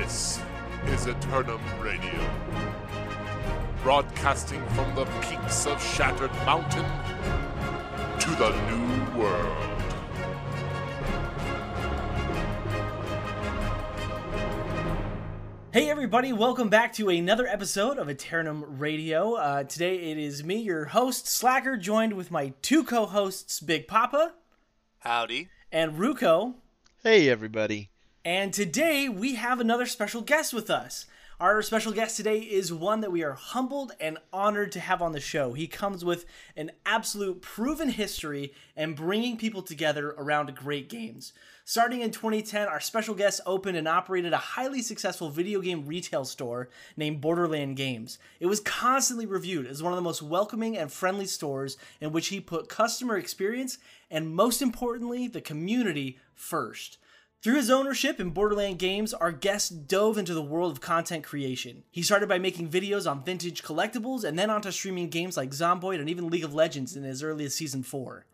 This is Eternum Radio. Broadcasting from the peaks of Shattered Mountain to the New World. Hey everybody, welcome back to another episode of Eternum Radio. Uh, today it is me, your host, Slacker, joined with my two co-hosts, Big Papa Howdy. and Ruko. Hey, everybody. And today we have another special guest with us. Our special guest today is one that we are humbled and honored to have on the show. He comes with an absolute proven history and bringing people together around great games. Starting in 2010, our special guest opened and operated a highly successful video game retail store named Borderland Games. It was constantly reviewed as one of the most welcoming and friendly stores in which he put customer experience and, most importantly, the community first. Through his ownership in Borderland Games, our guest dove into the world of content creation. He started by making videos on vintage collectibles and then onto streaming games like Zomboid and even League of Legends in as early as Season 4.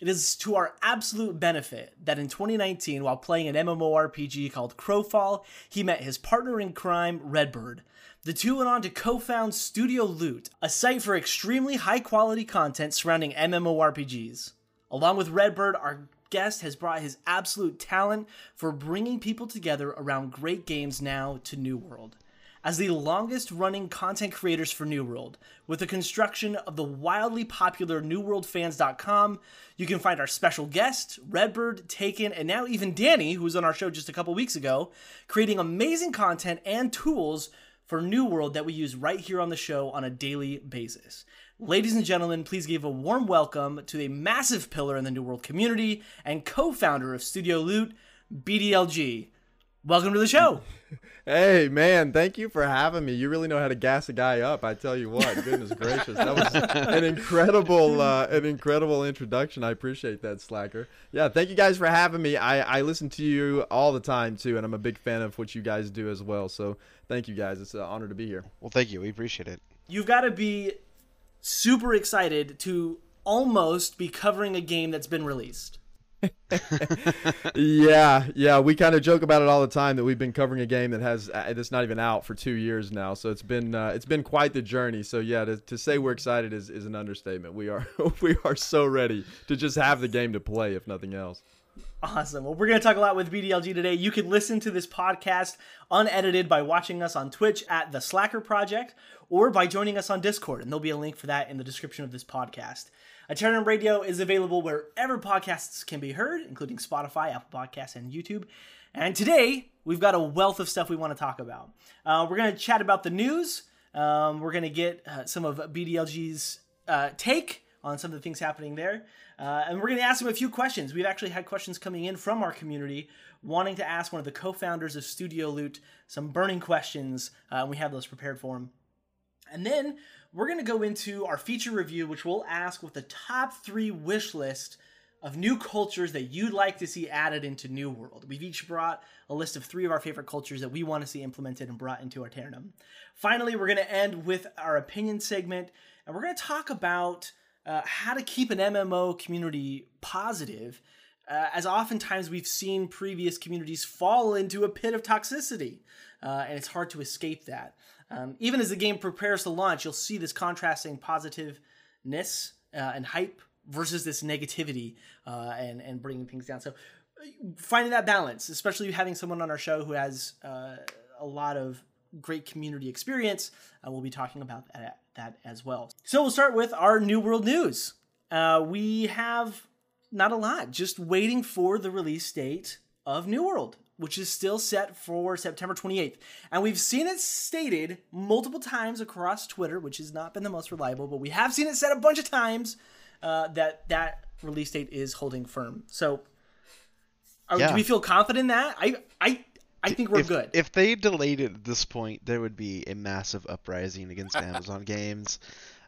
It is to our absolute benefit that in 2019, while playing an MMORPG called Crowfall, he met his partner in crime, Redbird. The two went on to co found Studio Loot, a site for extremely high quality content surrounding MMORPGs. Along with Redbird, our guest has brought his absolute talent for bringing people together around great games now to New World. As the longest running content creators for New World, with the construction of the wildly popular NewWorldFans.com, you can find our special guest, Redbird, Taken, and now even Danny, who was on our show just a couple weeks ago, creating amazing content and tools for New World that we use right here on the show on a daily basis. Ladies and gentlemen, please give a warm welcome to a massive pillar in the New World community and co founder of Studio Loot, BDLG. Welcome to the show. Hey man, thank you for having me. You really know how to gas a guy up. I tell you what, goodness gracious, that was an incredible, uh, an incredible introduction. I appreciate that, Slacker. Yeah, thank you guys for having me. I, I listen to you all the time too, and I'm a big fan of what you guys do as well. So thank you guys. It's an honor to be here. Well, thank you. We appreciate it. You've got to be super excited to almost be covering a game that's been released. yeah, yeah, we kind of joke about it all the time that we've been covering a game that has uh, that's not even out for two years now. So it's been uh, it's been quite the journey. So yeah, to, to say we're excited is, is an understatement. We are we are so ready to just have the game to play, if nothing else. Awesome. Well, we're going to talk a lot with BDLG today. You can listen to this podcast unedited by watching us on Twitch at The Slacker Project or by joining us on Discord, and there'll be a link for that in the description of this podcast. Eternum Radio is available wherever podcasts can be heard, including Spotify, Apple Podcasts, and YouTube. And today, we've got a wealth of stuff we want to talk about. Uh, we're going to chat about the news. Um, we're going to get uh, some of BDLG's uh, take on some of the things happening there. Uh, and we're going to ask him a few questions. We've actually had questions coming in from our community wanting to ask one of the co founders of Studio Loot some burning questions, uh, we have those prepared for him. And then we're going to go into our feature review, which we'll ask with the top three wish list of new cultures that you'd like to see added into New World. We've each brought a list of three of our favorite cultures that we want to see implemented and brought into Aeternum. Finally, we're going to end with our opinion segment, and we're going to talk about uh, how to keep an MMO community positive, uh, as oftentimes we've seen previous communities fall into a pit of toxicity, uh, and it's hard to escape that. Um, even as the game prepares to launch, you'll see this contrasting positiveness uh, and hype versus this negativity uh, and and bringing things down. So finding that balance, especially having someone on our show who has uh, a lot of great community experience, uh, we'll be talking about that, that, as well. So we'll start with our New World news. Uh, we have not a lot, just waiting for the release date of New World which is still set for September 28th. And we've seen it stated multiple times across Twitter, which has not been the most reliable, but we have seen it said a bunch of times uh, that that release date is holding firm. So, are, Yeah. do we feel confident in that? I I I think we're if, good. If they delayed it at this point, there would be a massive uprising against Amazon games,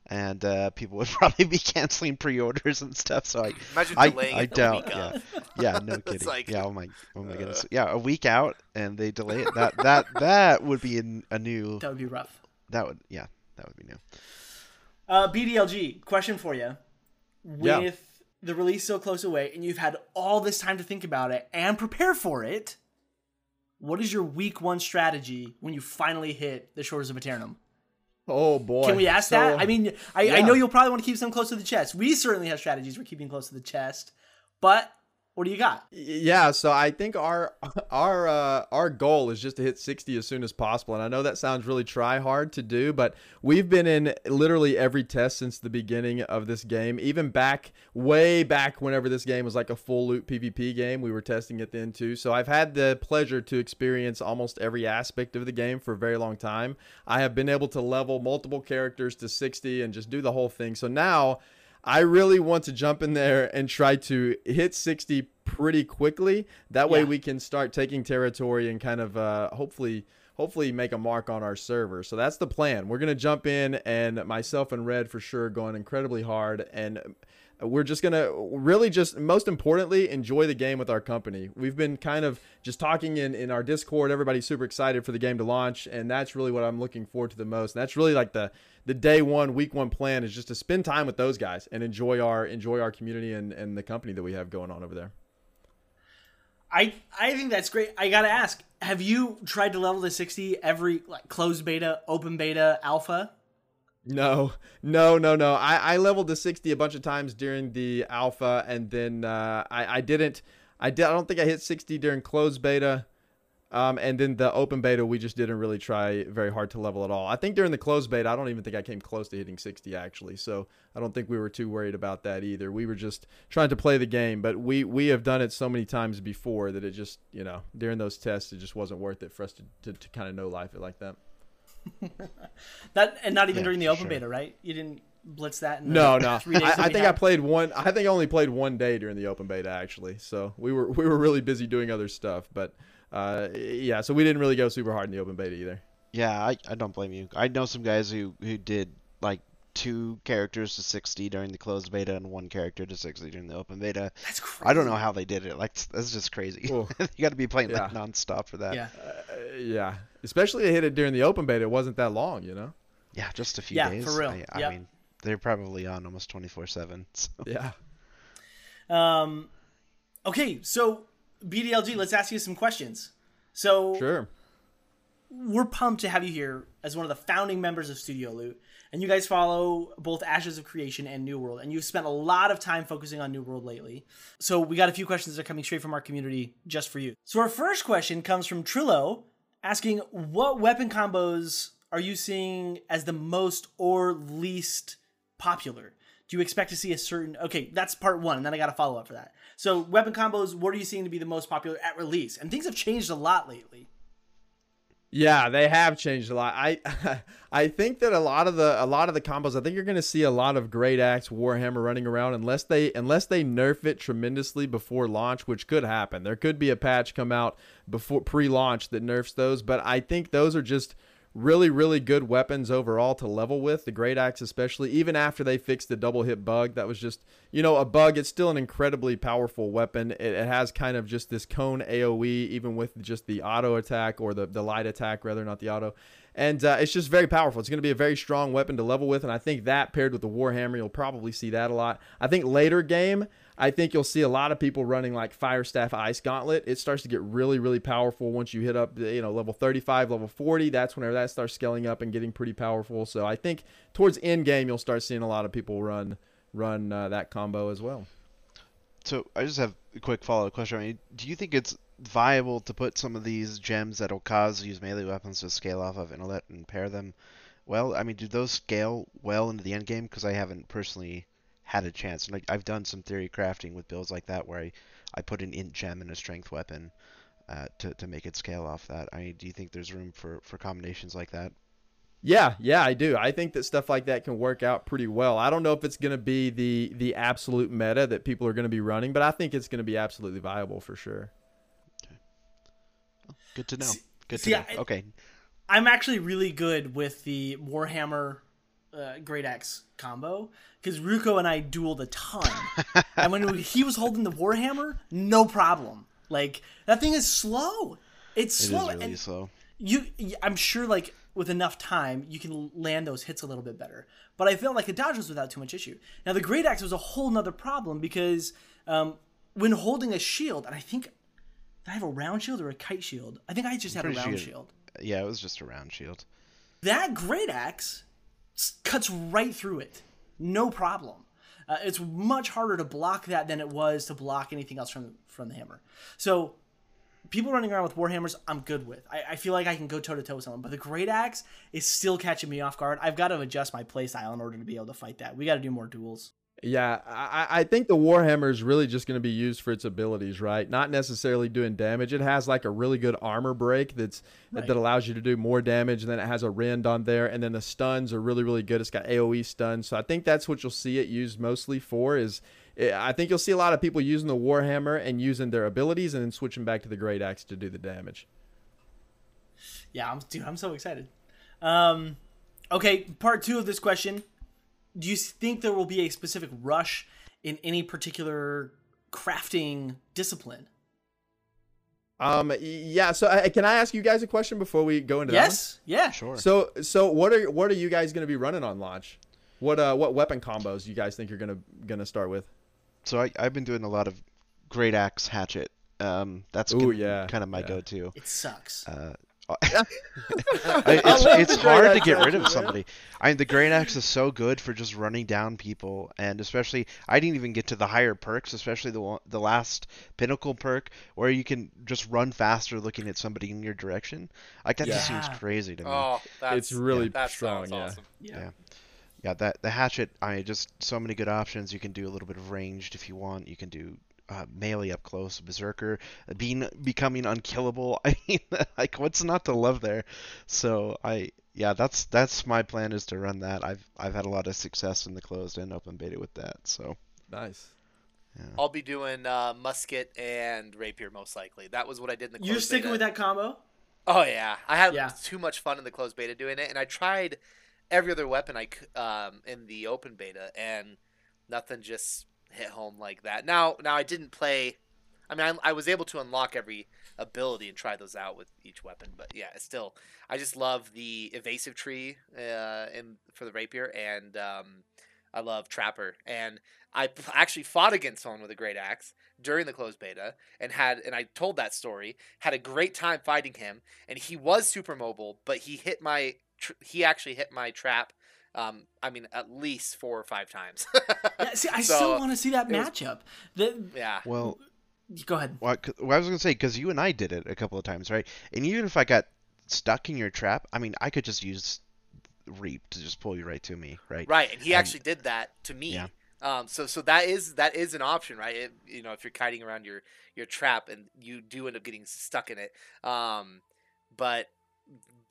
and uh, people would probably be canceling pre-orders and stuff. So I, Imagine I, delaying I it a doubt. week Yeah, yeah, no kidding. like, yeah, oh my, oh my goodness. uh. Yeah, a week out and they delay it. That that that would be an, a new. that would be rough. That would yeah, that would be new. Uh, BDLG, question for you. With Yeah. the release so close away, and you've had all this time to think about it and prepare for it, what is your week one strategy when you finally hit the shores of Aeternum? Oh boy. Can we ask So- that? I mean, I, I know you'll probably want to keep some close to the chest. We certainly have strategies for keeping close to the chest, but what do you got? Yeah, so I think our our uh, our goal is just to hit 60 as soon as possible, and I know that sounds really try hard to do, but we've been in literally every test since the beginning of this game, even back way back whenever this game was like a full loot PvP game. We were testing it then too, so I've had the pleasure to experience almost every aspect of the game for a very long time. I have been able to level multiple characters to 60 and just do the whole thing. So now. I really want to jump in there and try to hit 60 pretty quickly. That way Yeah. we can start taking territory and kind of uh, hopefully hopefully make a mark on our server. So that's the plan. We're gonna jump in and myself and Red for sure going incredibly hard and we're just gonna really just most importantly enjoy the game with our company we've been kind of just talking in in our discord everybody's super excited for the game to launch and that's really what i'm looking forward to the most and that's really like the the day one week one plan is just to spend time with those guys and enjoy our enjoy our community and and the company that we have going on over there I I think that's great. I gotta ask: Have you tried to level to sixty every like closed beta, open beta, alpha? No, no, no, no. I, I leveled to 60 a bunch of times during the alpha, and then uh, I, I didn't. I did. I don't think I hit 60 during closed beta. Um, and then the open beta, we just didn't really try very hard to level at all. I think during the closed beta, I don't even think I came close to hitting 60 actually. So I don't think we were too worried about that either. We were just trying to play the game, but we we have done it so many times before that it just you know during those tests it just wasn't worth it for us to to, to kind of know life it like that. That and not even Yeah, during the open sure. beta, right? You didn't blitz that. In No, no. Three days I, I we think I played one. I think I only played one day during the open beta actually. So we were we were really busy doing other stuff. But uh, yeah, so we didn't really go super hard in the open beta either. Yeah, I, I don't blame you. I know some guys who, who did like two characters to 60 during the closed beta and one character to 60 during the open beta. That's crazy. I don't know how they did it. Like that's just crazy. You got to be playing Yeah. that nonstop for that. Yeah, Uh, yeah, especially to hit it during the open beta. It wasn't that long, you know. Yeah, just a few Yeah, days. for real. I, I Yep. mean, they're probably on almost 24/7. So. Yeah. Um, okay, so BDLG, let's ask you some questions. So Sure. we're pumped to have you here as one of the founding members of Studio Loot, and you guys follow both Ashes of Creation and New World, and you've spent a lot of time focusing on New World lately. So we got a few questions that are coming straight from our community just for you. So our first question comes from Trillo, asking what weapon combos are you seeing as the most or least popular? Do you expect to see a certain? Okay, that's part one, and then I got a follow up for that. So weapon combos, what are you seeing to be the most popular at release? And things have changed a lot lately. Yeah, they have changed a lot. I I think that a lot of the a lot of the combos, I think you're going to see a lot of Great Axe Warhammer running around unless they unless they nerf it tremendously before launch, which could happen. There could be a patch come out before pre-launch that nerfs those, but I think those are just really really good weapons overall to level with the great axe especially even after they fixed the double hit bug. That was just you know a bug. It's still an incredibly powerful weapon. It, it has kind of just this cone aoe even with just the auto attack or the, the light attack rather not the auto. And uh, it's just very powerful. It's going to be a very strong weapon to level with and i think that paired with the warhammer you'll probably see that a lot. I think later game I think you'll see a lot of people running like Fire Staff Ice Gauntlet. It starts to get really, really powerful once you hit up, you know, level 35, level 40. That's whenever that starts scaling up and getting pretty powerful. So I think towards end game, you'll start seeing a lot of people run run uh, that combo as well. So I just have a quick follow-up question. I mean, do you think it's viable to put some of these gems that'll cause use melee weapons to scale off of Intellect and pair them well? I mean, do those scale well into the end game? Because I haven't personally had a chance. Like I've done some theory crafting with builds like that where I, I put an int gem and a strength weapon uh, to to make it scale off that. I mean, do you think there's room for for combinations like that? Yeah, yeah, I do. I think that stuff like that can work out pretty well. I don't know if it's going to be the the absolute meta that people are going to be running, but I think it's going to be absolutely viable for sure. Okay, Good to know. See- Good to see, know. I- okay. I'm actually really good with the Warhammer uh, Great Axe combo because Ruko and I dueled a ton, and when he was holding the Warhammer, no problem. Like that thing is slow. It's It is slow, really and slow. you. I'm sure like with enough time, you can land those hits a little bit better. But I felt like the dodge was without too much issue. Now the Great Axe was a whole nother problem because um, when holding a shield, and I think Did I have a round shield or a kite shield? I think I just had a round shield. Yeah, it was just a round shield. That great axe cuts right through it, no problem. Uh, it's much harder to block that than it was to block anything else from from the hammer. So people running around with warhammers, I'm good with. I, I feel like I can go toe to toe with someone, but the great axe is still catching me off guard. I've got to adjust my playstyle in order to be able to fight that. We got to do more duels. Yeah, I, I think the Warhammer is really just going to be used for its abilities, right? Not necessarily doing damage. It has like a really good armor break that's Right. that allows you to do more damage. And then it has a rend on there, and then the stuns are really really good. It's got AOE stuns, so I think that's what you'll see it used mostly for. Is eh, I think you'll see a lot of people using the Warhammer and using their abilities, and then switching back to the Great Axe to do the damage. Yeah, I'm, dude, I'm so excited. Um, okay, part two of this question: Do you think there will be a specific rush in any particular crafting discipline? Um, yeah. So uh, can I ask you guys a question before we go into that? Yes. Yeah. Sure. So so what are what are you guys going to be running on launch? What uh what weapon combos you guys think you're gonna gonna start with? So I, I've been doing a lot of great axe hatchet. Um, that's Ooh, kind, yeah, kind of my yeah. go-to. It sucks. Uh, I- it's it's hard to get rid of somebody. I mean, the great axe is so good for just running down people, and especially I didn't even get to the higher perks, especially the one, the last pinnacle perk where you can just run faster looking at somebody in your direction. Like that just seems crazy to me. Oh, that's It's really that strong, yeah. awesome. yeah. yeah. Yeah, that the hatchet, I just so many good options. You can do a little bit of ranged if you want. You can do uh, melee up close, berserker, being becoming unkillable. I mean, like what's not to love there? So I, yeah, that's that's my plan is to run that. I've I've had a lot of success in the closed and open beta with that. So Nice. I'll be doing uh, musket and rapier most likely. That was what I did in the. Closed You're closed sticking beta. with that combo? Oh yeah, I had Yeah. too much fun in the closed beta doing it, and I tried every other weapon I um in the open beta, and nothing just hit home like that. Now, now I didn't play. I mean, I, I was able to unlock every ability and try those out with each weapon, but yeah, still, I just love the evasive tree uh, in for the rapier, and um, I love trapper, and I p- actually fought against someone with a great axe during the closed beta and had and I told that story had a great time fighting him and he was super mobile but he hit my tr- he actually hit my trap um I mean at least four or five times Yeah, see, I So, still want to see that it was- matchup. The, yeah well, go ahead. what, 'cause- what I was gonna say because you and I did it a couple of times, right? And even if I got stuck in your trap, I mean, I could just use reap to just pull you right to me, right? right and he And- actually did that to me Yeah. um so so that is that is an option right it, you know if you're kiting around your your trap and you do end up getting stuck in it um but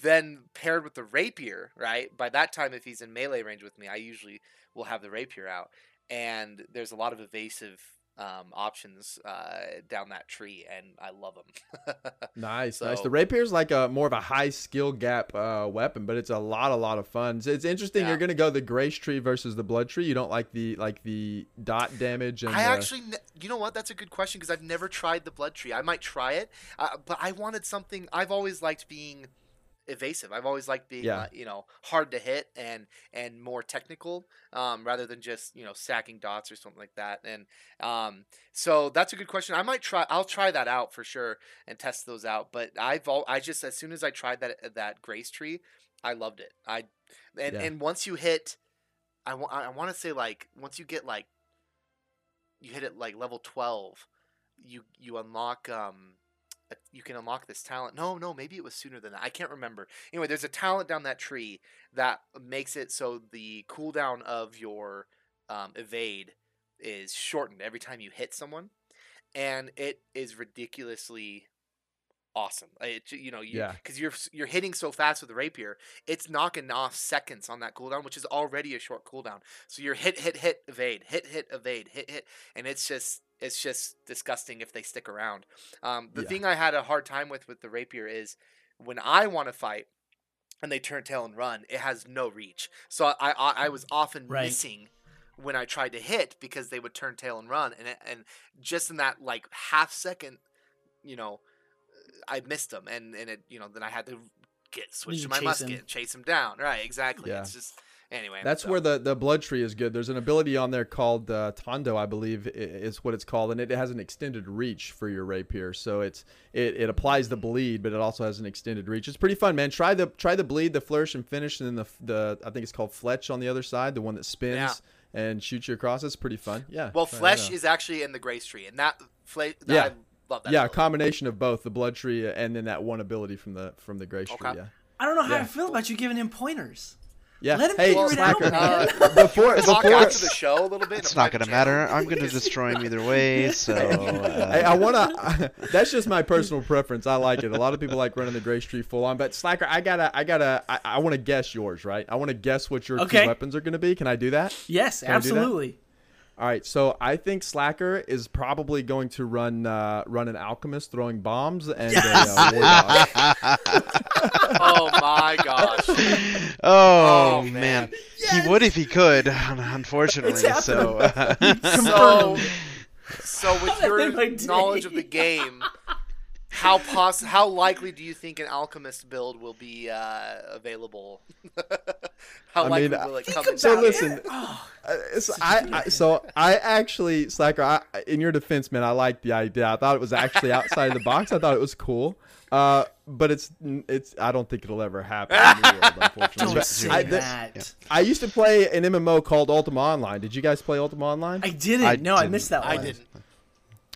then paired with the rapier, right? By that time, if he's in melee range with me, I usually will have the rapier out, and there's a lot of evasive um, options uh, down that tree, and I love them. Nice, nice. So- The rapier's like a more of a high skill gap uh, weapon, but it's a lot, a lot of fun. It's, it's interesting. Yeah. You're gonna go the grace tree versus the blood tree. You don't like the like the dot damage and I the- actually, you know what? That's a good question because I've never tried the blood tree. I might try it, uh, but I wanted something. I've always liked being evasive. I've always liked being, Yeah. uh, you know, hard to hit and and more technical, um, rather than just you know sacking dots or something like that. And um, so that's a good question. I might try. I'll try that out for sure and test those out. But I've all, I just as soon as I tried that that grace tree, I loved it. I and Yeah. and once you hit, I want I want to say like once you get like you hit it like level 12 you you unlock um you can unlock this talent. No no maybe it was sooner than that i can't remember. Anyway there's a talent down that tree that makes it so the cooldown of your um, evade is shortened every time you hit someone and it is ridiculously awesome it, you know you, Yeah. because you're you're hitting so fast with the rapier it's knocking off seconds on that cooldown which is already a short cooldown so you're hit hit hit evade hit hit evade hit hit and it's just it's just disgusting if they stick around um, the Yeah. thing i had a hard time with with the rapier is when i want to fight and they turn tail and run it has no reach so i i, I was often Right. missing when i tried to hit because they would turn tail and run and and just in that like half second you know i missed him, and and it you know then i had to get switch to my musket him. and chase him down right exactly Yeah. it's just Anyway, That's so- where the, the blood tree is good. There's an ability on there called uh, Tondo, I believe is what it's called, and it has an extended reach for your rapier. So it's it, it applies the bleed, but it also has an extended reach. It's pretty fun, man. Try the try the bleed, the flourish and finish, and then the the I think it's called Fleche on the other side, the one that spins Yeah. and shoots you across. It's pretty fun. Yeah. well, try Fleche is actually in the grace tree, and that fle- Yeah. I love that. yeah, a combination of both the blood tree and then that one ability from the from the grace tree. Yeah. I don't know how I feel about you giving him pointers. Yeah. Let him hey, figure it out, Uh, before talk before after the show a little bit. It's not gonna matter. I'm gonna destroy him either way. So uh, Hey, I want to. that's just my personal preference. I like it. A lot of people like running the Grace Tree full on, but Slacker, I gotta, I gotta, I, I want to guess yours, right? I want to guess what your Okay. two weapons are gonna be. Can I do that? Yes, I do that? absolutely. All right. So I think Slacker is probably going to run, uh, run an alchemist throwing bombs and a uh. Oh my gosh! oh, Oh, man, man. he would if he could. Unfortunately, It's so uh, So, so with your think I did. knowledge of the game, how poss- how likely do you think an alchemist build will be uh, available? how I likely mean, will it come? about in? So it. listen, Oh, Uh, so I, I so I actually Slacker. I, in your defense, man, I like the idea. I thought it was actually outside of the box. I thought it was cool. Uh, but it's it's. I don't think it'll ever happen. In the world, unfortunately. don't say I, the- that. I used to play an MMO called Ultima Online. Did you guys play Ultima Online? I didn't. I no, I didn't. missed that One. I didn't.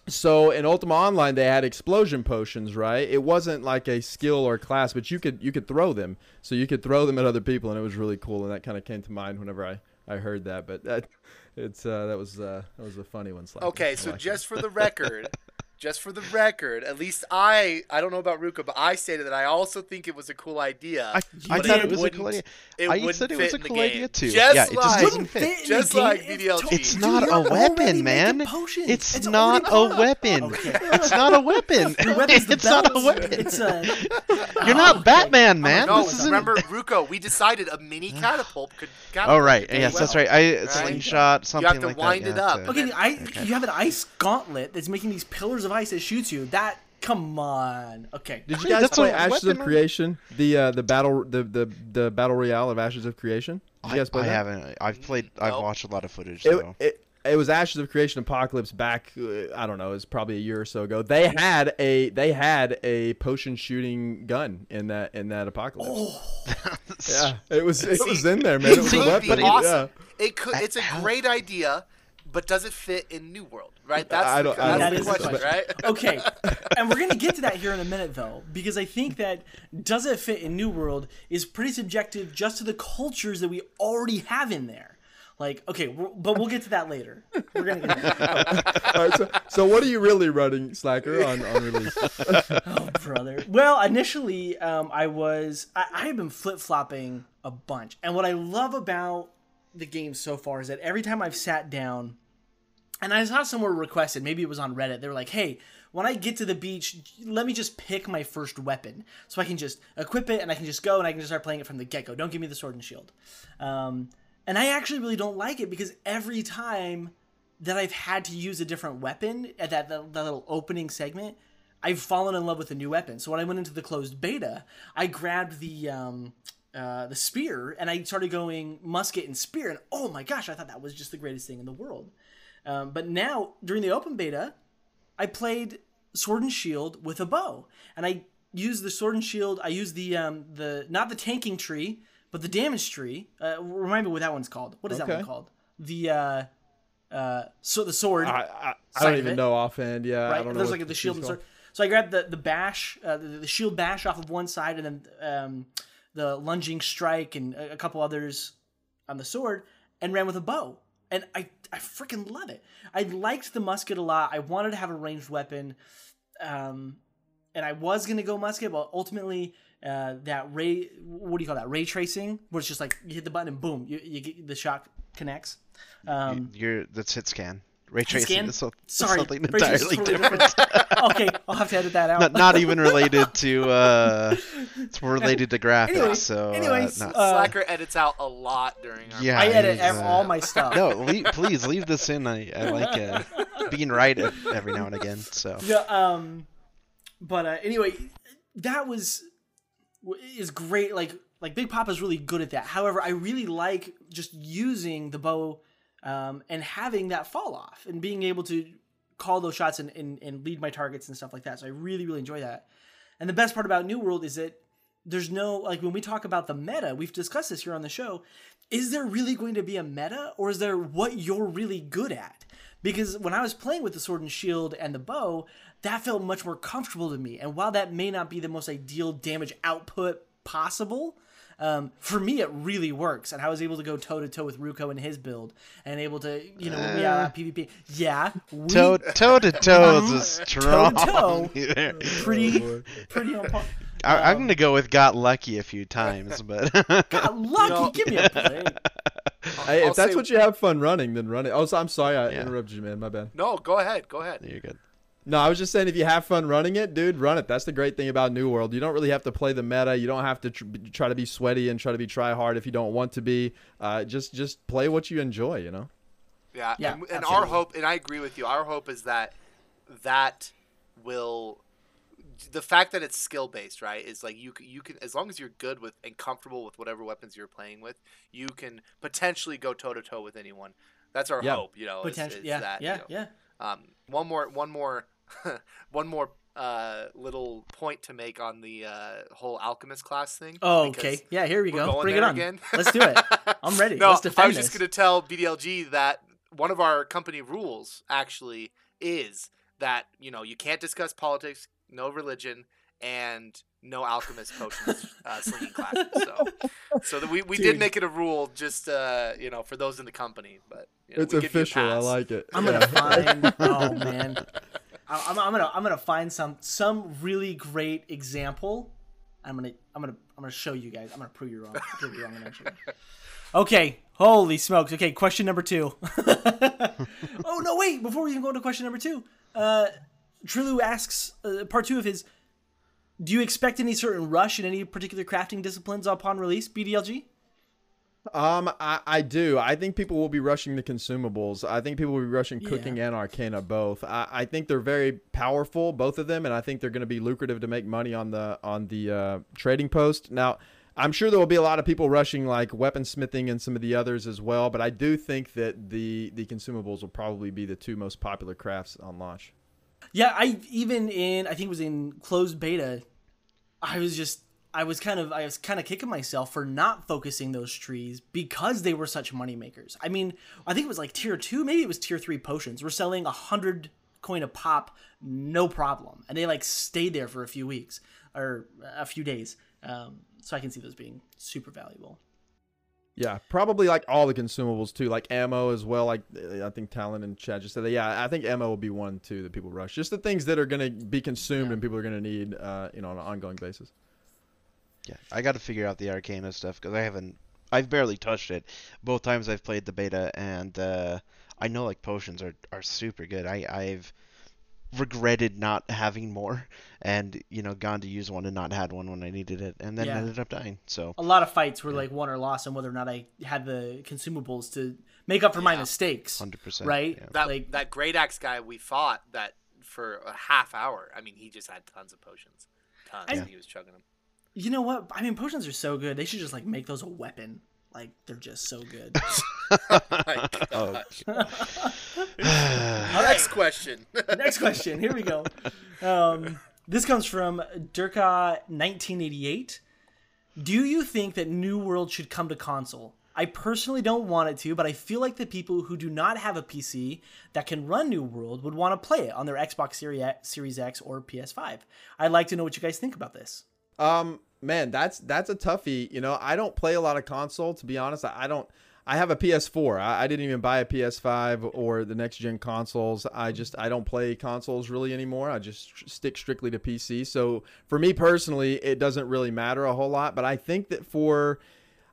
so in Ultima Online, they had explosion potions, right? It wasn't like a skill or class, but you could you could throw them. So you could throw them at other people, and it was really cool. And that kind of came to mind whenever I, I heard that. But that it's uh, that was uh, that was a funny one. Okay, so just for the record, just for the record, at least I I don't know about Ruko, but I stated that I also think it was a cool idea. I, I thought it was a cool idea. it I wouldn't said it fit was a in the cool game. idea too. Just yeah, it just like- doesn't fit. fit Just like It's BDLG. It's not you're a weapon, man. It's, It's not a weapon. Okay. It's not a weapon. Your weapon's the it's not a weapon. It's a. You're Oh, not okay. Batman, man. no, this isn't. remember Ruko? We decided a mini catapult could. Oh right, yes, well. that's right. I Right. slingshot something like that. You have to wind it up. Okay, I you have an ice gauntlet that's making these pillars of ice that shoots you. That come on. Okay. Did you guys that's play a Ashes of weapon, right? Creation? The uh, the battle the, the the battle royale of Ashes of Creation. Did you I, guys play I that? haven't. I've played. I've Nope. watched a lot of footage. It, So. it, it was Ashes of Creation Apocalypse back. Uh, I don't know. it's probably a year or so ago. They had a they had a potion shooting gun in that in that apocalypse. Oh, Yeah, it was it was in there, man. It was See, a it'd weapon. be Yeah. It could. It's a great idea, but does it fit in New World? Right. That's I the, don't- I that's don't the think so, question, but- right? okay. And we're gonna get to that here in a minute, though, because I think that does it fit in New World is pretty subjective just to the cultures that we already have in there. Like, okay, we're, but we'll get to that later. We're gonna get to that. All right, so, so what are you really running, Slacker, on, on release? Oh, brother. Well, initially, um, I was I, I have been flip flopping a bunch, and what I love about the game so far is that every time I've sat down, and I saw somewhere requested, maybe it was on Reddit, they were like, "Hey, when I get to the beach, let me just pick my first weapon, so I can just equip it, and I can just go, and I can just start playing it from the get go. Don't give me the sword and shield." Um, and I actually really don't like it because every time that I've had to use a different weapon at that, that, that little opening segment, I've fallen in love with a new weapon. So when I went into the closed beta, I grabbed the um, uh, the spear and I started going musket and spear, and oh my gosh, I thought that was just the greatest thing in the world. Um, but now during the open beta, I played sword and shield with a bow, and I used the sword and shield. I used the um, the not the tanking tree, but the damage tree. Uh, remind me what that one's called. What is that one called? The uh, uh, so the sword. I, I, I don't even it. know offhand. Yeah, I right? don't know. There's like the shield and called. sword. So I grabbed the the bash, uh, the, the shield bash off of one side, and then um, the lunging strike and a, couple others on the sword, and ran with a bow. And I I freaking love it. I liked the musket a lot. I wanted to have a ranged weapon, um, and I was gonna go musket, but ultimately. Uh, that ray, what do you call that? Ray tracing, where it's just like you hit the button and boom, you, you get the shot connects. Um, You're that's hit scan. Ray tracing is so, Sorry, something ray tracing's entirely totally different. okay, I'll have to edit that out. not, not even related to. uh It's related to graphics. Anyways- so. anyways, uh, not- uh, Slacker edits out a lot during our. Yeah, I edit uh, all my stuff. no, leave, please leave this in. I, I like uh, being right ev- every now and again. So. Yeah, um, but uh, anyway, that was is great. Like like Big Papa's really good at that. However, I really like just using the bow um, and having that fall off and being able to call those shots and, and, and lead my targets and stuff like that. So I really, really enjoy that. And the best part about New World is that there's no, like when we talk about the meta, we've discussed this here on the show. Is there really going to be a meta or is there what you're really good at? Because when I was playing with the sword and shield and the bow, that felt much more comfortable to me. And while that may not be the most ideal damage output possible, um, for me it really works. And I was able to go toe to toe with Ruko and his build, and able to, you know, Uh, yeah, PvP, yeah, we, Toe toe to toe is a strong. Toe-to-toe. pretty, pretty on par. I, I'm gonna go with got lucky a few times, but God, lucky, know- give me a break. Hey, I'll if that's say- what you have fun running, then run it. Oh, so I'm sorry I Yeah. interrupted you, man. My bad. No, go ahead. Go ahead. you're good. No, I was just saying if you have fun running it, dude, run it. That's the great thing about New World. You don't really have to play the meta. You don't have to tr- try to be sweaty and try to be try hard if you don't want to be. Uh, just just play what you enjoy. You know. Yeah, Yeah, and, and our hope, and I agree with you. Our hope is that that will the fact that it's skill based, right? Is like you you can as long as you're good with and comfortable with whatever weapons you're playing with, you can potentially go toe to toe with anyone. That's our Yeah. hope, you know. is- Potential, is yeah, that, you yeah, know. yeah. Um, one more, one more, one more uh, little point to make on the uh, whole alchemist class thing. Oh, okay. Yeah, here we go. Bring it on. again. Let's do it. I'm ready. no, Let's defend I was just going to tell BDLG that one of our company rules actually is that you know you can't discuss politics, no religion, and no alchemist potions uh, slinging classes. So, so that we, we did make it a rule just uh, you know for those in the company, but you know, it's we give you a official. I like it. I'm Yeah. gonna find. oh man, I- I'm, I'm gonna I'm gonna find some some really great example. I'm gonna I'm gonna I'm gonna show you guys. I'm gonna prove you wrong. Prove you wrong eventually. Okay. Holy smokes. Okay. Question number two. oh no! Wait. Before we even go into question number two, uh, asks uh, part two of his. Do you expect any certain rush in any particular crafting disciplines upon release? BDLG. Um, I, I do. I think people will be rushing the consumables. I think people will be rushing Yeah. cooking and arcana both. I, I think they're very powerful, both of them, and I think they're going to be lucrative to make money on the on the uh, trading post. Now, I'm sure there will be a lot of people rushing like weaponsmithing and some of the others as well, but I do think that the the consumables will probably be the two most popular crafts on launch. Yeah, I even in I think it was in closed beta, I was just I was kind of I was kind of kicking myself for not focusing those trees because they were such money makers. I mean, I think it was like tier two, maybe it was tier three potions. We're selling a hundred coin a pop, no problem, and they like stayed there for a few weeks or a few days. Um, so I can see those being super valuable. Yeah, probably like all the consumables too, like ammo as well. Like I think Talon and Chad just said that. Yeah, I think ammo will be one too that people rush. Just the things that are going to be consumed and people are going to need, uh, you know, on an ongoing basis. Yeah, I got to figure out the Arcana stuff because I haven't. I've barely touched it. Both times I've played the beta, and uh, I know like potions are, are super good. I I've regretted not having more, and you know gone to use one and not had one when I needed it, and then Yeah. ended up dying. So A lot of fights were like won or lost on whether or not I had the consumables to make up for my mistakes. hundred percent. Right? Yeah. That Like- that great axe guy we fought that for a half hour. I mean, he just had tons of potions, tons. I- and he was chugging them. You know what? I mean, potions are so good. They should just like make those a weapon. Like they're just so good. My Oh. God. Next question. Next question. Here we go. Um, this comes from Durka1988. Do you think that New World should come to console? I personally don't want it to, but I feel like the people who do not have a PC that can run New World would want to play it on their Xbox Series X, Series X or PS5. I'd like to know what you guys think about this. Um, man, that's that's a toughie. You know, I don't play a lot of console to be honest. I, I don't. I have a PS4. I, I didn't even buy a PS5 or the next gen consoles. I just I don't play consoles really anymore. I just st- stick strictly to PC. So for me personally, it doesn't really matter a whole lot. But I think that for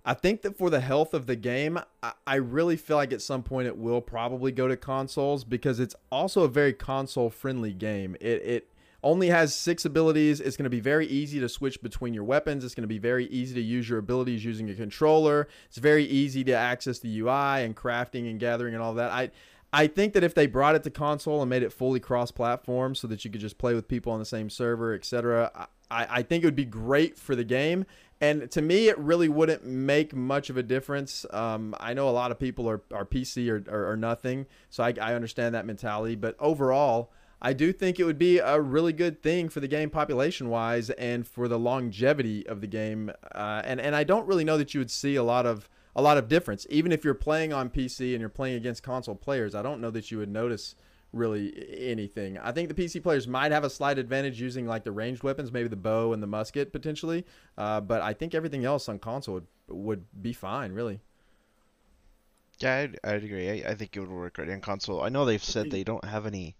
I think that for the health of the game, I, I really feel like at some point it will probably go to consoles because it's also a very console friendly game. It it only has six abilities. It's going to be very easy to switch between your weapons. It's going to be very easy to use your abilities using a controller. It's very easy to access the UI and crafting and gathering and all that. I I think that if they brought it to console and made it fully cross-platform, so that you could just play with people on the same server, etc., I, I think it would be great for the game. And to me, it really wouldn't make much of a difference. Um, I know a lot of people are, are PC or, or, or nothing, so I, I understand that mentality. But overall, I do think it would be a really good thing for the game population wise and for the longevity of the game. Uh, and and I don't really know that you would see a lot of a lot of difference. Even if you're playing on PC and you're playing against console players, I don't know that you would notice really anything. I think the PC players might have a slight advantage using like the ranged weapons, maybe the bow and the musket potentially. Uh, but I think everything else on console would would be fine, really. Yeah, I'd, I'd agree. I, I think it would work right on console. I know they've said they don't have any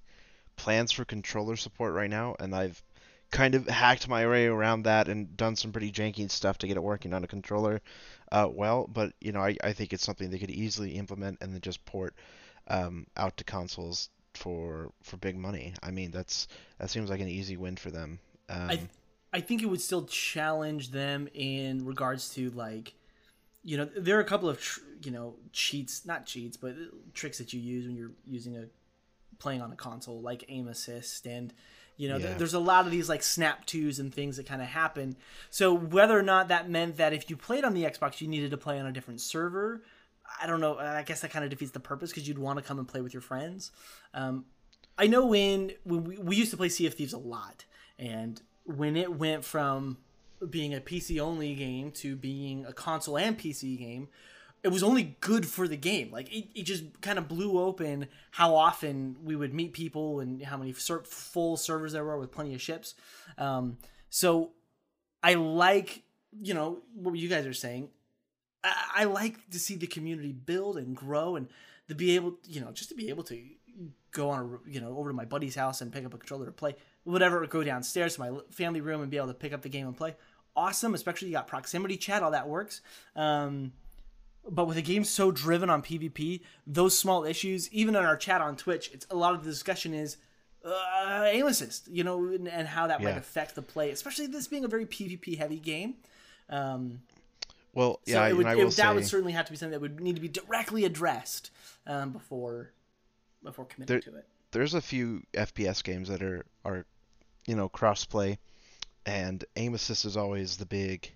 plans for controller support right now, and I've kind of hacked my way around that and done some pretty janky stuff to get it working on a controller uh, well. But you know, I, I think it's something they could easily implement and then just port um, out to consoles for for big money. I mean, that's that seems like an easy win for them. Um, I I think it would still challenge them in regards to like you know there are a couple of tr- you know cheats not cheats but tricks that you use when you're using a playing on a console like aim assist and you know, Yeah. th- there's a lot of these like snap twos and things that kind of happen. So whether or not that meant that if you played on the Xbox, you needed to play on a different server, I don't know. I guess that kind of defeats the purpose because you'd want to come and play with your friends. Um, I know when when we, we used to play Sea of Thieves a lot, and when it went from being a PC only game to being a console and PC game, it was only good for the game. Like it, it just kind of blew open how often we would meet people and how many ser- full servers there were with plenty of ships. Um, so I like, you know, what you guys are saying. I, I like to see the community build and grow and to be able, you know, just to be able to go on a, you know, over to my buddy's house and pick up a controller to play whatever, or go downstairs to my family room and be able to pick up the game and play. Awesome, especially you got proximity chat, all that works. Um, but with a game so driven on PvP, those small issues, even in our chat on Twitch, it's a lot of the discussion is uh, aim assist, you know, and, and how that might affect the play, especially this being a very PvP heavy game. Um, well, so yeah, it would, and I it- that say would certainly have to be something that would need to be directly addressed um, before before committing There- to it. there's a few FPS games that are are you know crossplay, and aim assist is always the big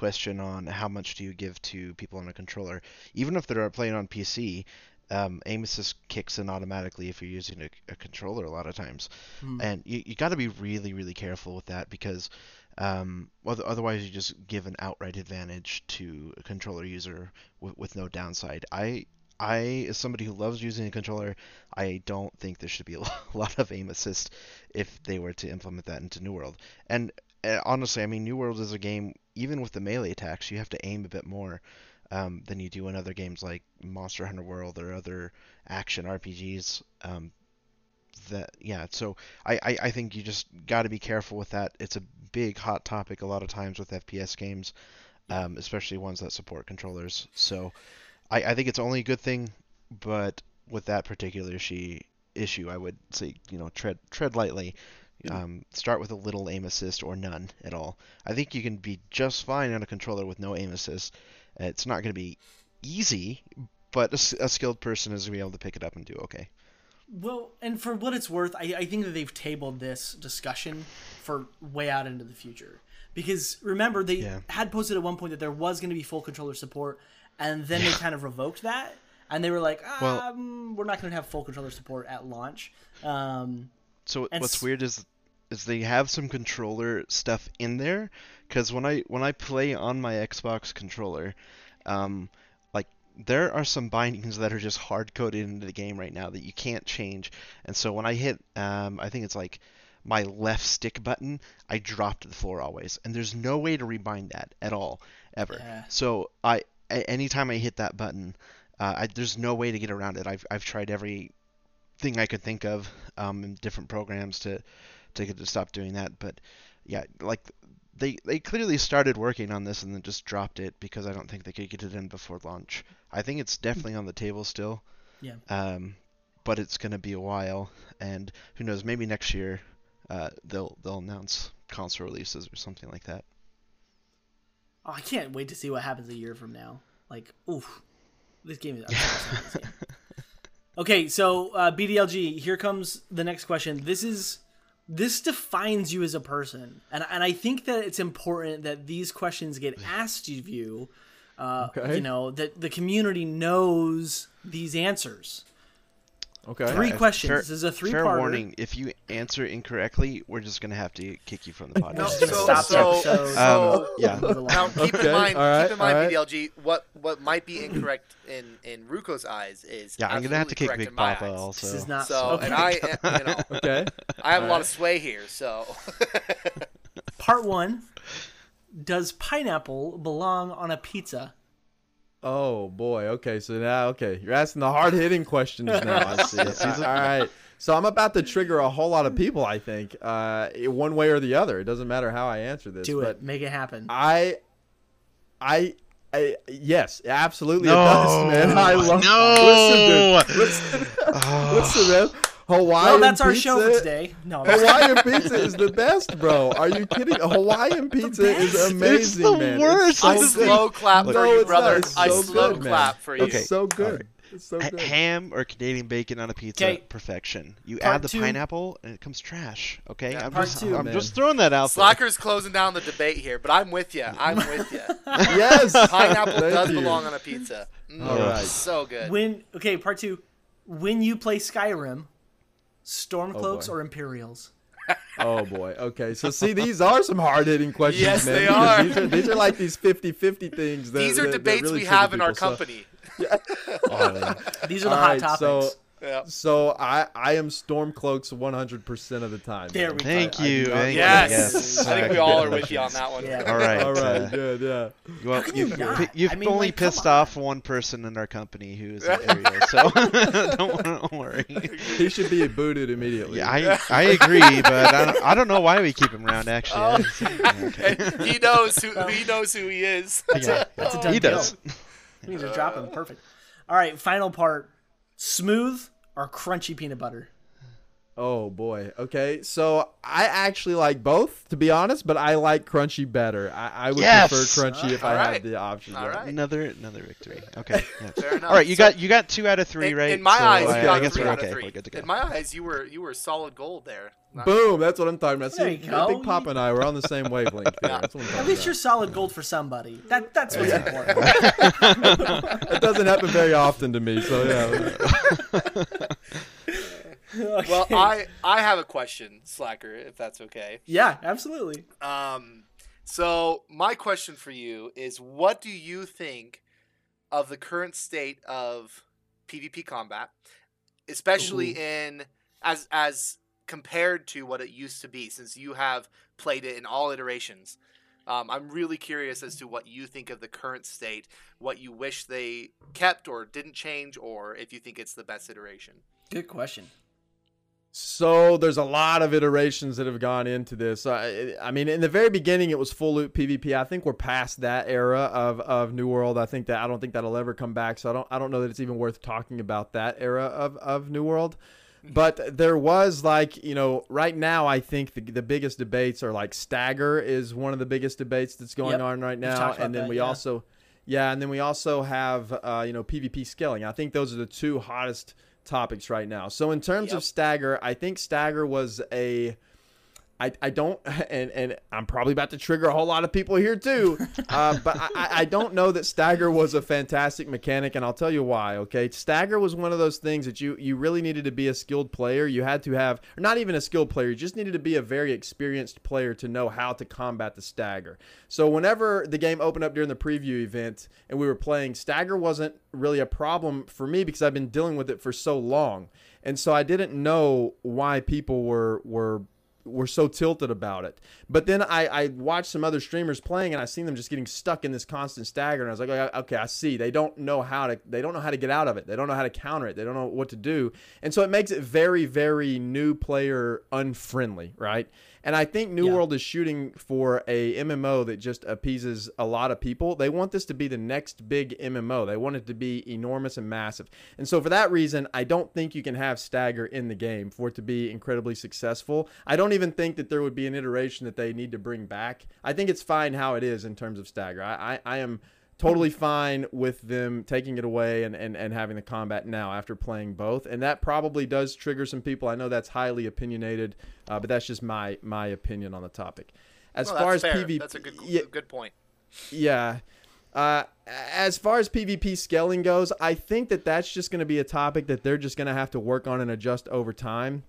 question on how much do you give to people on a controller. Even if they're playing on PC, um, aim assist kicks in automatically if you're using a, a controller a lot of times, Hmm. and you you got to be really really careful with that because. Um, otherwise, you just give an outright advantage to a controller user with, with no downside. I I, as somebody who loves using a controller, I don't think there should be a lot of aim assist if they were to implement that into New World. And honestly, I mean, New World is a game, even with the melee attacks, you have to aim a bit more um, than you do in other games like Monster Hunter World or other action RPGs. Um, that yeah, so I, I, I think you just got to be careful with that. It's a big hot topic a lot of times with FPS games, um, especially ones that support controllers. So. I, I think it's only a good thing, but with that particular issue, issue, I would say you know tread tread lightly. Um, start with a little aim assist or none at all. I think you can be just fine on a controller with no aim assist. It's not going to be easy, but a skilled person is going to be able to pick it up and do okay. Well, and for what it's worth, I, I think that they've tabled this discussion for way out into the future. Because remember, they Yeah. had posted at one point that there was going to be full controller support, and then they kind of revoked that. And they were like, um, Well- we're not going to have full controller support at launch. Um, So And what's s- weird is is they have some controller stuff in there because when I when I play on my Xbox controller, um, like there are some bindings that are just hard coded into the game right now that you can't change, and so when I hit um, I think it's like my left stick button, I drop to the floor always, and there's no way to rebind that at all ever. Yeah. So I anytime I hit that button, uh, I, there's no way to get around it. I've I've tried every thing I could think of um, in different programs to to get to stop doing that. But yeah, like they they clearly started working on this and then just dropped it because I don't think they could get it in before launch. I think it's definitely on the table still. Yeah. Um, but it's gonna be a while, and who knows? Maybe next year, uh, they'll they'll announce console releases or something like that. oh, I can't wait to see what happens a year from now. Like, oof, this game is. I'm so excited for this game. Okay, so uh, BDLG, here comes the next question. This is this defines you as a person, and and I think that it's important that these questions get asked of you. Uh, Okay. You know that the community knows these answers. Okay. Three Uh, questions. fair- this is a three Fair part warning: if you answer incorrectly, we're just gonna have to kick you from the podcast. No, Just gonna so, stop the so, episode. so Um, yeah. Now keep Okay, in mind, all right, keep in mind, all right. BDLG, what what might be incorrect in in Ruko's eyes is Yeah, I'm gonna have to kick absolutely Big Papa eyes. also. This is not So, okay. and I, am- you know, Okay. I have a lot Alright. of sway here. So, Part one: Does pineapple belong on a pizza? Oh boy. Okay. So now, okay, you're asking the hard hitting questions now. I see. Yes, he's All a- right. So I'm about to trigger a whole lot of people. I think, uh, one way or the other. It doesn't matter how I answer this. Do but it. Make it happen. I, I, I, yes, absolutely No, it does, man. I love. no. Listen, dude. Listen, Oh. listen, man. Hawaiian well, that's our pizza, show for today. No, Hawaiian pizza is the best, bro. Are you kidding? Hawaiian pizza is best? amazing, the man. worst. It's I so It's good. slow clap No, for you, brother. It's I so slow good, man. clap for you. It's so good. Alright. It's so good. ham or Canadian bacon on a pizza, 'Kay. perfection. You Part add the two. pineapple and it comes trash. Okay, Yeah, I'm part just two, I'm just throwing that out there. Slacker's closing down the debate here, but I'm with you. I'm with you. yes. Pineapple Thank does you. belong on a pizza. Mm, All right. So good. When okay, part two. When you play Skyrim, Stormcloaks oh, boy. or Imperials? Oh boy. Okay. So see, these are some hard hitting questions, Yes, man. they are. These are these are like these 50-50 things. That, These are that- that debates really we have in our people. So- company. Oh. These are the All hot right, topics. so Yeah. so I I am Stormcloaks 100% of the time. There we go. Thank I- I you. do not- thank Yes. you. Yes. I think we all are with you on that one. Yeah. All right. All right. uh, Good. Yeah. well, you you've, you've I mean, only like, pissed on. off one person in our company who's an Ariel, so don't, don't worry. He should be booted immediately. Yeah, I I agree, but I don't, I don't know why we keep him around. Actually, Oh. okay. He knows who he knows who he is. yeah, That's a done he deal. does. We need to drop him. Perfect. All right, final part. Smooth or crunchy peanut butter? Oh boy. Okay. So I actually like both, to be honest, but I like crunchy better. I, I would Yes! prefer crunchy if I Alright. had the option. All yeah. right. Another another victory. Okay. yeah. Fair enough. All right, you So- got you got two out of three, in, right? in my So eyes, I, you I guess we're okay. We're good to go. In my eyes, you were you were solid gold there. Not- Boom. That's what I'm talking about. There See, you go. Big Papa and I were on the same wavelength. Yeah. That's what I'm At least about. you're solid gold for somebody. That that's what's important. It doesn't happen very often to me. So yeah. Well, I I have a question, Slacker, if that's okay. yeah, absolutely. Um, so my question for you is, what do you think of the current state of PvP combat, especially in as as compared to what it used to be? Since you have played it in all iterations, um, I'm really curious as to what you think of the current state, what you wish they kept or didn't change, or if you think it's the best iteration. Good question. So there's a lot of iterations that have gone into this. I, I mean, in the very beginning, it was full loop PvP. I think we're past that era of, of New World. I think that I don't think that'll ever come back. So I don't I don't know that it's even worth talking about that era of, of New World. But there was like you know right now I think the, the biggest debates are like stagger is one of the biggest debates that's going Yep. on right now, and then that, we yeah. also yeah, and then we also have uh, you know PvP scaling. I think those are the two hottest topics right now. So in terms Yep. of stagger, I think stagger was a I, I don't and, and I'm probably about to trigger a whole lot of people here too. Uh, but I, I- don't know that stagger was a fantastic mechanic, and I'll tell you why. Okay, stagger was one of those things that you you really needed to be a skilled player. You had to have, or not even a skilled player. You just needed to be a very experienced player to know how to combat the stagger. So whenever the game opened up during the preview event and we were playing, stagger wasn't really a problem for me because I've been dealing with it for so long, and so I didn't know why people were were were so tilted about it. But then I, I watched some other streamers playing and I seen them just getting stuck in this constant stagger and I was like, "Oh, okay, I see. They don't know how to they don't know how to get out of it. They don't know how to counter it. They don't know what to do. And so it makes it very very new player unfriendly, right? And I think New Yeah. World is shooting for a MMO that just appeases a lot of people. They want this to be the next big MMO. They want it to be enormous and massive. And so for that reason, I don't think you can have Stagger in the game for it to be incredibly successful. I don't even think that there would be an iteration that they need to bring back. I think it's fine how it is in terms of Stagger. I, I, I am totally fine with them taking it away and, and, and having the combat now after playing both. And that probably does trigger some people. I know that's highly opinionated, uh, but that's just my my opinion on the topic. As Well, far as fair. PvP, that's a good yeah, good point. yeah. Uh, as far as PvP scaling goes, I think that that's just going to be a topic that they're just going to have to work on and adjust over time.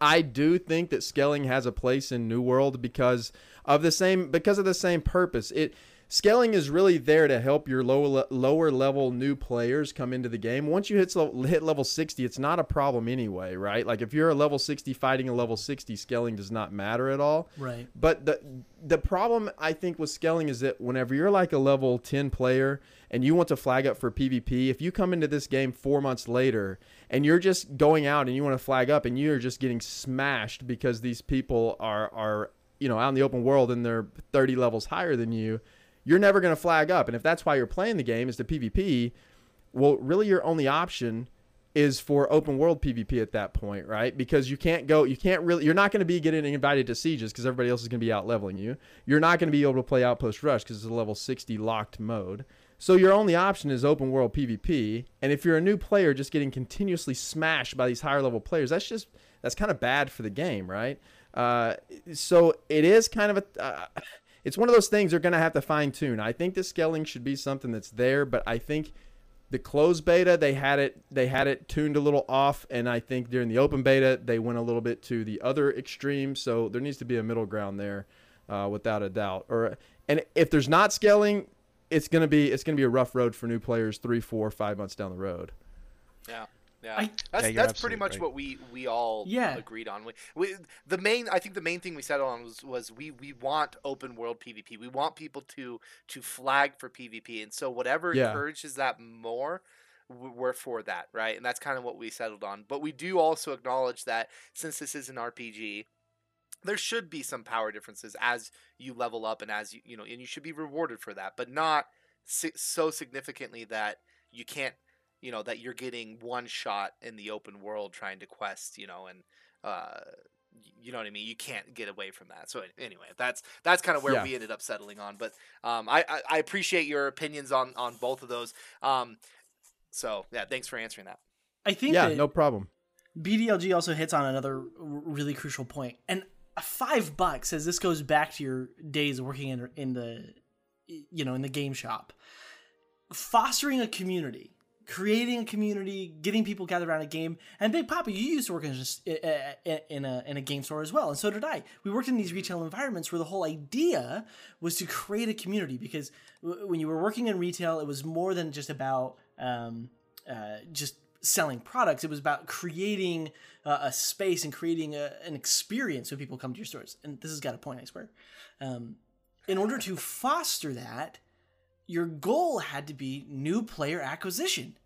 I do think that scaling has a place in New World because of the same because of the same purpose. It scaling is really there to help your lower lower level new players come into the game. Once you hit hit level 60, it's not a problem anyway, right? Like if you're a level 60 fighting a level 60, scaling does not matter at all. Right. But the the problem I think with scaling is that whenever you're like a level 10 player and you want to flag up for PvP, if you come into this game 4 months later and you're just going out and you want to flag up and you're just getting smashed because these people are are you know out in the open world and they're 30 levels higher than you, you're never going to flag up. And if that's why you're playing the game is the PvP, well really your only option is for open world PvP at that point, right? Because you can't go, you can't really, you're not going to be getting invited to sieges because everybody else is going to be out leveling you. You're not going to be able to play Outpost Rush because it's a level 60 locked mode. So your only option is open world PvP. And if you're a new player just getting continuously smashed by these higher level players, that's just, that's kind of bad for the game, right? Uh, so it is kind of a, uh, it's one of those things they're going to have to fine tune. I think the scaling should be something that's there, but I think the closed beta they had it they had it tuned a little off and i think during the open beta they went a little bit to the other extreme so there needs to be a middle ground there uh, without a doubt or and if there's not scaling it's gonna be it's gonna be a rough road for new players three four five months down the road Yeah. Yeah, I- that's Yeah, that's pretty much right. what we we all Yeah. agreed on. We, we the main I think the main thing we settled on was was we we want open world PvP. We want people to to flag for PvP, and so whatever Yeah. encourages that more, we're for that, right? And that's kind of what we settled on. But we do also acknowledge that since this is an RPG, there should be some power differences as you level up and as you you know, and you should be rewarded for that, but not si- so significantly that you can't you know that you're getting one shot in the open world trying to quest you know and uh you know what i mean? You can't get away from that. So anyway that's that's kind of where Yeah. we ended up settling on but um I, I i appreciate your opinions on on both of those. Um so yeah thanks for answering that. I think yeah no problem. BDLG also hits on another really crucial point. point, and five bucks as this goes back to your days working in in the you know in the game shop, fostering a community, creating a community, getting people gathered around a game. And Big Papa, you used to work in just in a in a game store as well, and so did I. We worked in these retail environments where the whole idea was to create a community because when you were working in retail, it was more than just about um, uh, just selling products. It was about creating uh, a space and creating a, an experience when people come to your stores. And this has got a point, I swear. Um, in order to foster that, your goal had to be new player acquisition.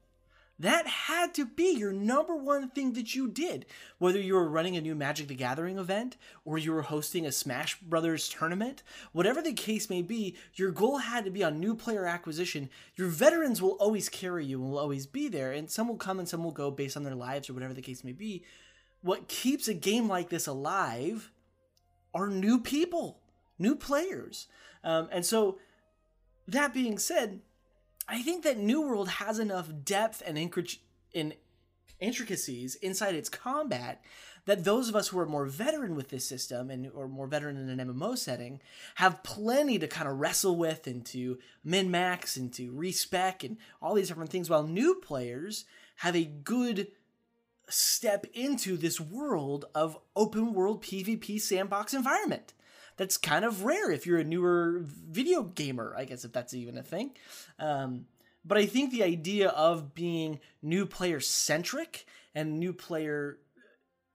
That had to be your number one thing that you did. Whether you were running a new Magic the Gathering event or you were hosting a Smash Brothers tournament, whatever the case may be, your goal had to be on new player acquisition. Your veterans will always carry you and will always be there, and some will come and some will go based on their lives or whatever the case may be. What keeps a game like this alive are new people, new players. Um, and so, that being said, I think that New World has enough depth and intricacies inside its combat that those of us who are more veteran with this system and or more veteran in an MMO setting have plenty to kind of wrestle with and to min max and to respec and all these different things while new players have a good step into this world of open world PvP sandbox environment. That's kind of rare if you're a newer video gamer, I guess, if that's even a thing. Um, but I think the idea of being new player centric and new player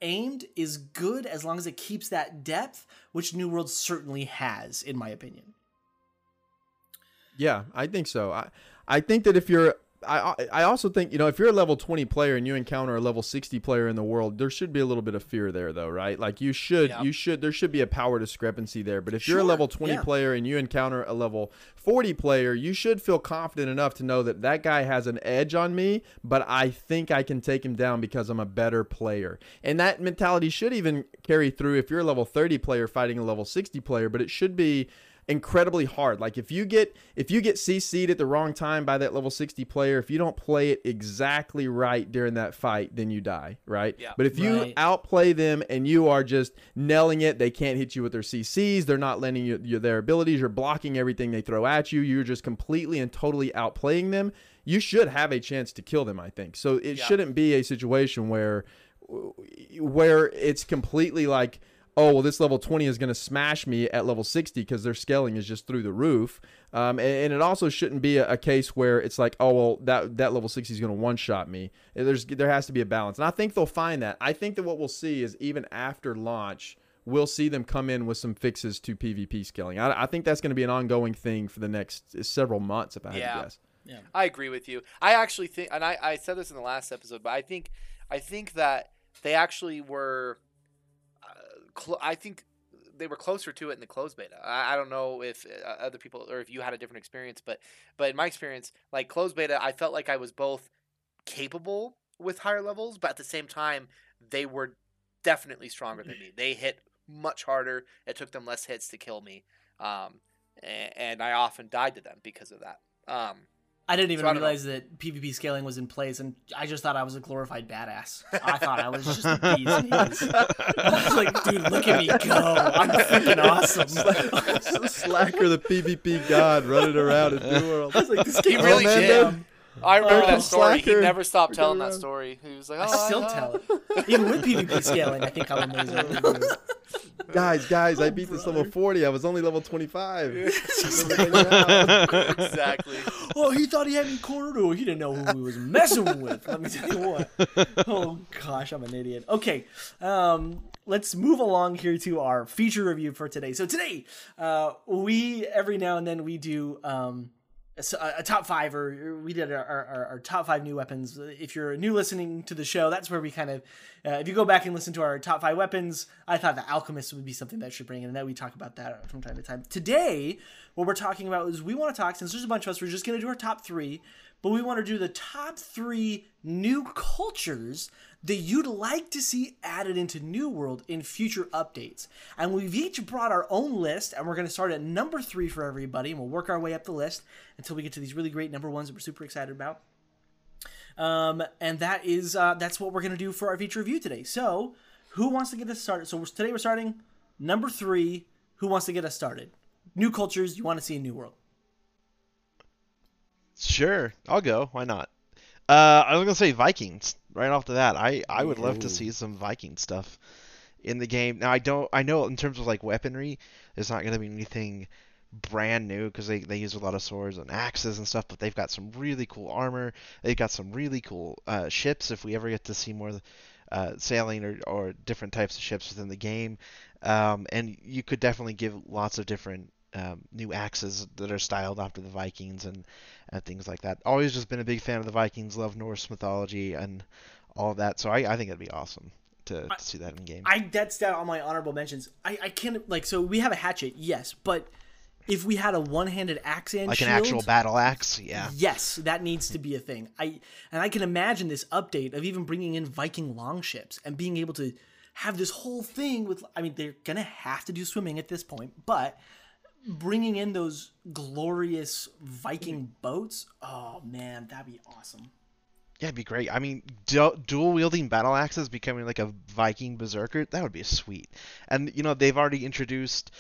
aimed is good as long as it keeps that depth, which New World certainly has, in my opinion. Yeah, I think so. I I think that if you're I I also think, you know, if you're a level 20 player and you encounter a level 60 player in the world, there should be a little bit of fear there though, right? Like you should Yeah. you should there should be a power discrepancy there. But if you're a level 20 yeah. player and you encounter a level 40 player, you should feel confident enough to know that that guy has an edge on me, but I think I can take him down because I'm a better player. And that mentality should even carry through if you're a level 30 player fighting a level 60 player, but it should be incredibly hard. Like if you get if you get CC'd at the wrong time by that level 60 player, if you don't play it exactly right during that fight, then you die, right? Yeah. But if you Right. outplay them and you are just nailing it, they can't hit you with their CCs, they're not lending you, you their abilities, you're blocking everything they throw at you, you're just completely and totally outplaying them. You should have a chance to kill them, I think. So it Yeah. shouldn't be a situation where where it's completely like oh well this level 20 is going to smash me at level 60 because their scaling is just through the roof. Um, and, and it also shouldn't be a, a case where it's like oh well that that level 60 is going to one shot me. There's there has to be a balance and i think they'll find that. I think that what we'll see is even after launch we'll see them come in with some fixes to pvp scaling. I, I think that's going to be an ongoing thing for the next several months if i had to guess. Yeah. I agree with you. I actually think, and I, I said this in the last episode, but I think I think that they actually were. Cl- I think they were closer to it in the closed beta. I, I don't know if uh, other people or if you had a different experience, but but in my experience, like closed beta, I felt like I was both capable with higher levels, but at the same time, they were definitely stronger than me. They hit much harder. It took them less hits to kill me, um, and, and I often died to them because of that. Um, I didn't even So realize that PvP scaling was in place, and I just thought I was a glorified badass. I thought I was just the bee's. I was like, dude, look at me go! I'm freaking awesome. slacker the pvp god running around in new world I was like, this game oh, really really did. I remember Here that comes story. He Slacker. never stopped telling that story. He was like, I "Oh, still I- tell it, even with PvP scaling. I think I'm amazing. guys, guys, I beat this level 40. I was only level 25. Exactly. oh, he thought he had me cornered. Oh, he didn't know who he was messing with. Let me tell you what. Oh gosh, I'm an idiot. Okay, um, let's move along here to our feature review for today. So today, uh, we every now and then we do um, a, top five, or we did our, our, our top five new weapons. If you're new listening to the show, that's where we kind of, uh, if you go back and listen to our top five weapons, I thought the alchemist would be something that should bring in, and that we talk about that from time to time. Today, what we're talking about is we want to talk since there's a bunch of us, we're just going to do our top three, but we want to do the top three new cultures that you'd like to see added into New World in future updates. And we've each brought our own list, and we're going to start at number three for everybody, and we'll work our way up the list until we get to these really great number ones that we're super excited about. Um, and that is uh, that's what we're going to do for our feature review today. So, who wants to get us started? So we're, today we're starting number three. Who wants to get us started? New cultures you want to see in New World. Sure, I'll go. Why not? Uh, I was gonna say Vikings right off the bat. I I would love to see some Viking stuff in the game. Now I don't. I know in terms of like weaponry, there's not gonna be anything brand new because they they use a lot of swords and axes and stuff. But they've got some really cool armor. They've got some really cool uh, ships. If we ever get to see more uh, sailing or or different types of ships within the game, um, and you could definitely give lots of different um, new axes that are styled after the Vikings and and things like that. Always just been a big fan of the Vikings, love Norse mythology and all of that. So I, I think it'd be awesome to, to see that in game. I that's down on my honorable mentions. I I can't like so we have a hatchet, yes, but if we had a one-handed axe and like shield, an actual battle axe, yeah. Yes, that needs to be a thing. I and I can imagine this update of even bringing in Viking longships and being able to have this whole thing with. I mean, they're gonna have to do swimming at this point, but bringing in those glorious Viking boats. Oh man, that'd be awesome. Yeah, it'd be great. I mean, du- dual wielding battle axes becoming like a Viking berserker, that would be sweet. And you know, they've already introduced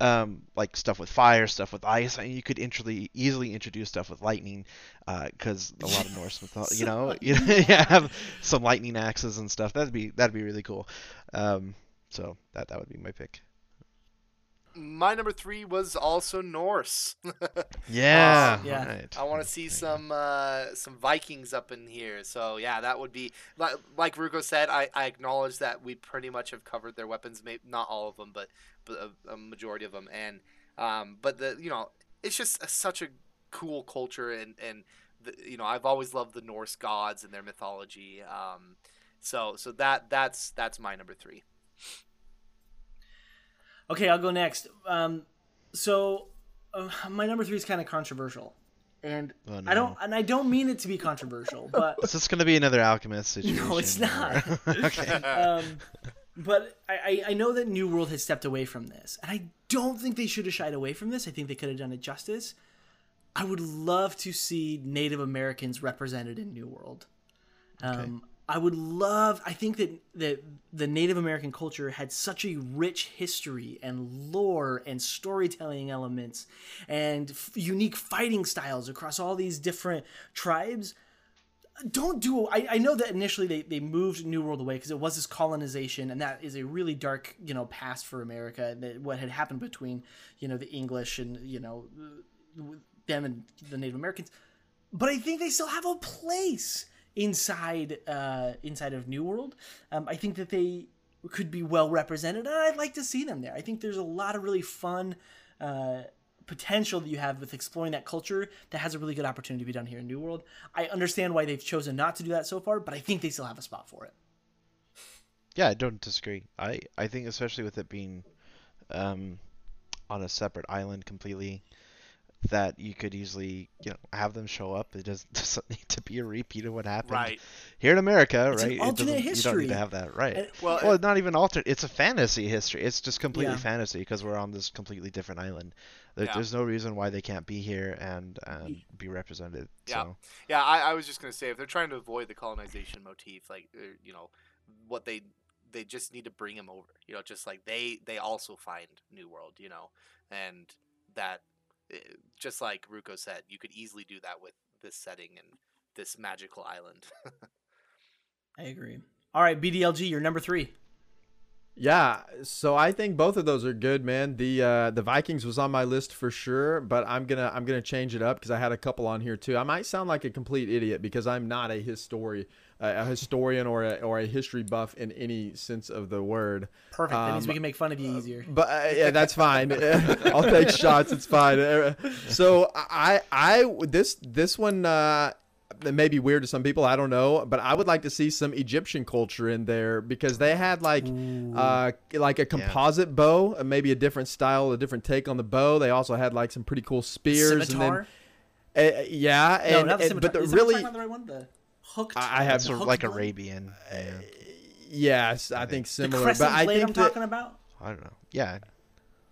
um, like stuff with fire, stuff with ice. I mean, you could easily introduce stuff with lightning, because a lot of Norse mythology, you know, you yeah, have some lightning axes and stuff. That'd be that'd be really cool. Um, so that that would be my pick. My number three was also Norse. Yeah, Yeah. right. I want to see some uh, some Vikings up in here. So yeah, that would be like, like Ruko said. I, I acknowledge that we pretty much have covered their weapons, maybe not all of them, but but a, a majority of them. And um, but the you know it's just a, such a cool culture, and and the, you know I've always loved the Norse gods and their mythology. Um, so so that that's that's my number three. Okay, I'll go next. Um, so uh, my number three is kind of controversial, and Oh, I don't and I don't mean it to be controversial, but Is this gonna be another alchemist situation? no, it's not. okay. um, But I, I I know that New World has stepped away from this, and I don't think they should have shied away from this. I think they could have done it justice. I would love to see Native Americans represented in New World. Um, I would love. I think that that the Native American culture had such a rich history and lore and storytelling elements and f- unique fighting styles across all these different tribes. Don't do. I, I know that initially they, they moved New World away because it was this colonization, and that is a really dark you know past for America. That what had happened between you know the English and you know them and the Native Americans but I think they still have a place inside uh, inside of New World. Um, I think that they could be well represented, and I'd like to see them there. I think there's a lot of really fun uh, potential that you have with exploring that culture that has a really good opportunity to be done here in New World. I understand why they've chosen not to do that so far, but I think they still have a spot for it. Yeah, I don't disagree. I I think especially with it being um on a separate island completely that you could easily, you know, have them show up. It doesn't, doesn't need to be a repeat of what happened Right. here in America, It's right? It alternate doesn't- You don't need to have that, right? And- Well, well, not even alternate. It's a fantasy history. It's just completely Yeah. fantasy because we're on this completely different island. There, Yeah. There's no reason why they can't be here and and be represented. Yeah. So Yeah, I, I was just gonna say if they're trying to avoid the colonization motif, like uh, you know, what they they just need to bring him over. You know, just like they they also find New World. You know, and that just like Ruko said, you could easily do that with this setting and this magical island. I agree. All right, BDLG, you're number three. Yeah, so I think both of those are good, man. The uh, the Vikings was on my list for sure, but I'm gonna I'm gonna change it up because I had a couple on here too. I might sound like a complete idiot because I'm not a history a historian or a, or a history buff in any sense of the word. Perfect. That means Um, we can make fun of you easier. But uh, yeah, that's fine. I'll take shots. It's fine. So I I this this one uh, it may be weird to some people. I don't know, but I would like to see some Egyptian culture in there because they had like uh, like a composite bow, uh, maybe a different style, a different take on the bow. They also had like some pretty cool spears. Scimitar? And then, uh, yeah, no, and, not the and- but the Is that what I'm really the right one? The hooked. I- I have sort of hooked like blade? Arabian. Uh, yeah. yes, I think The similar. crescent But I blade think I'm that- talking about. I don't know. Yeah.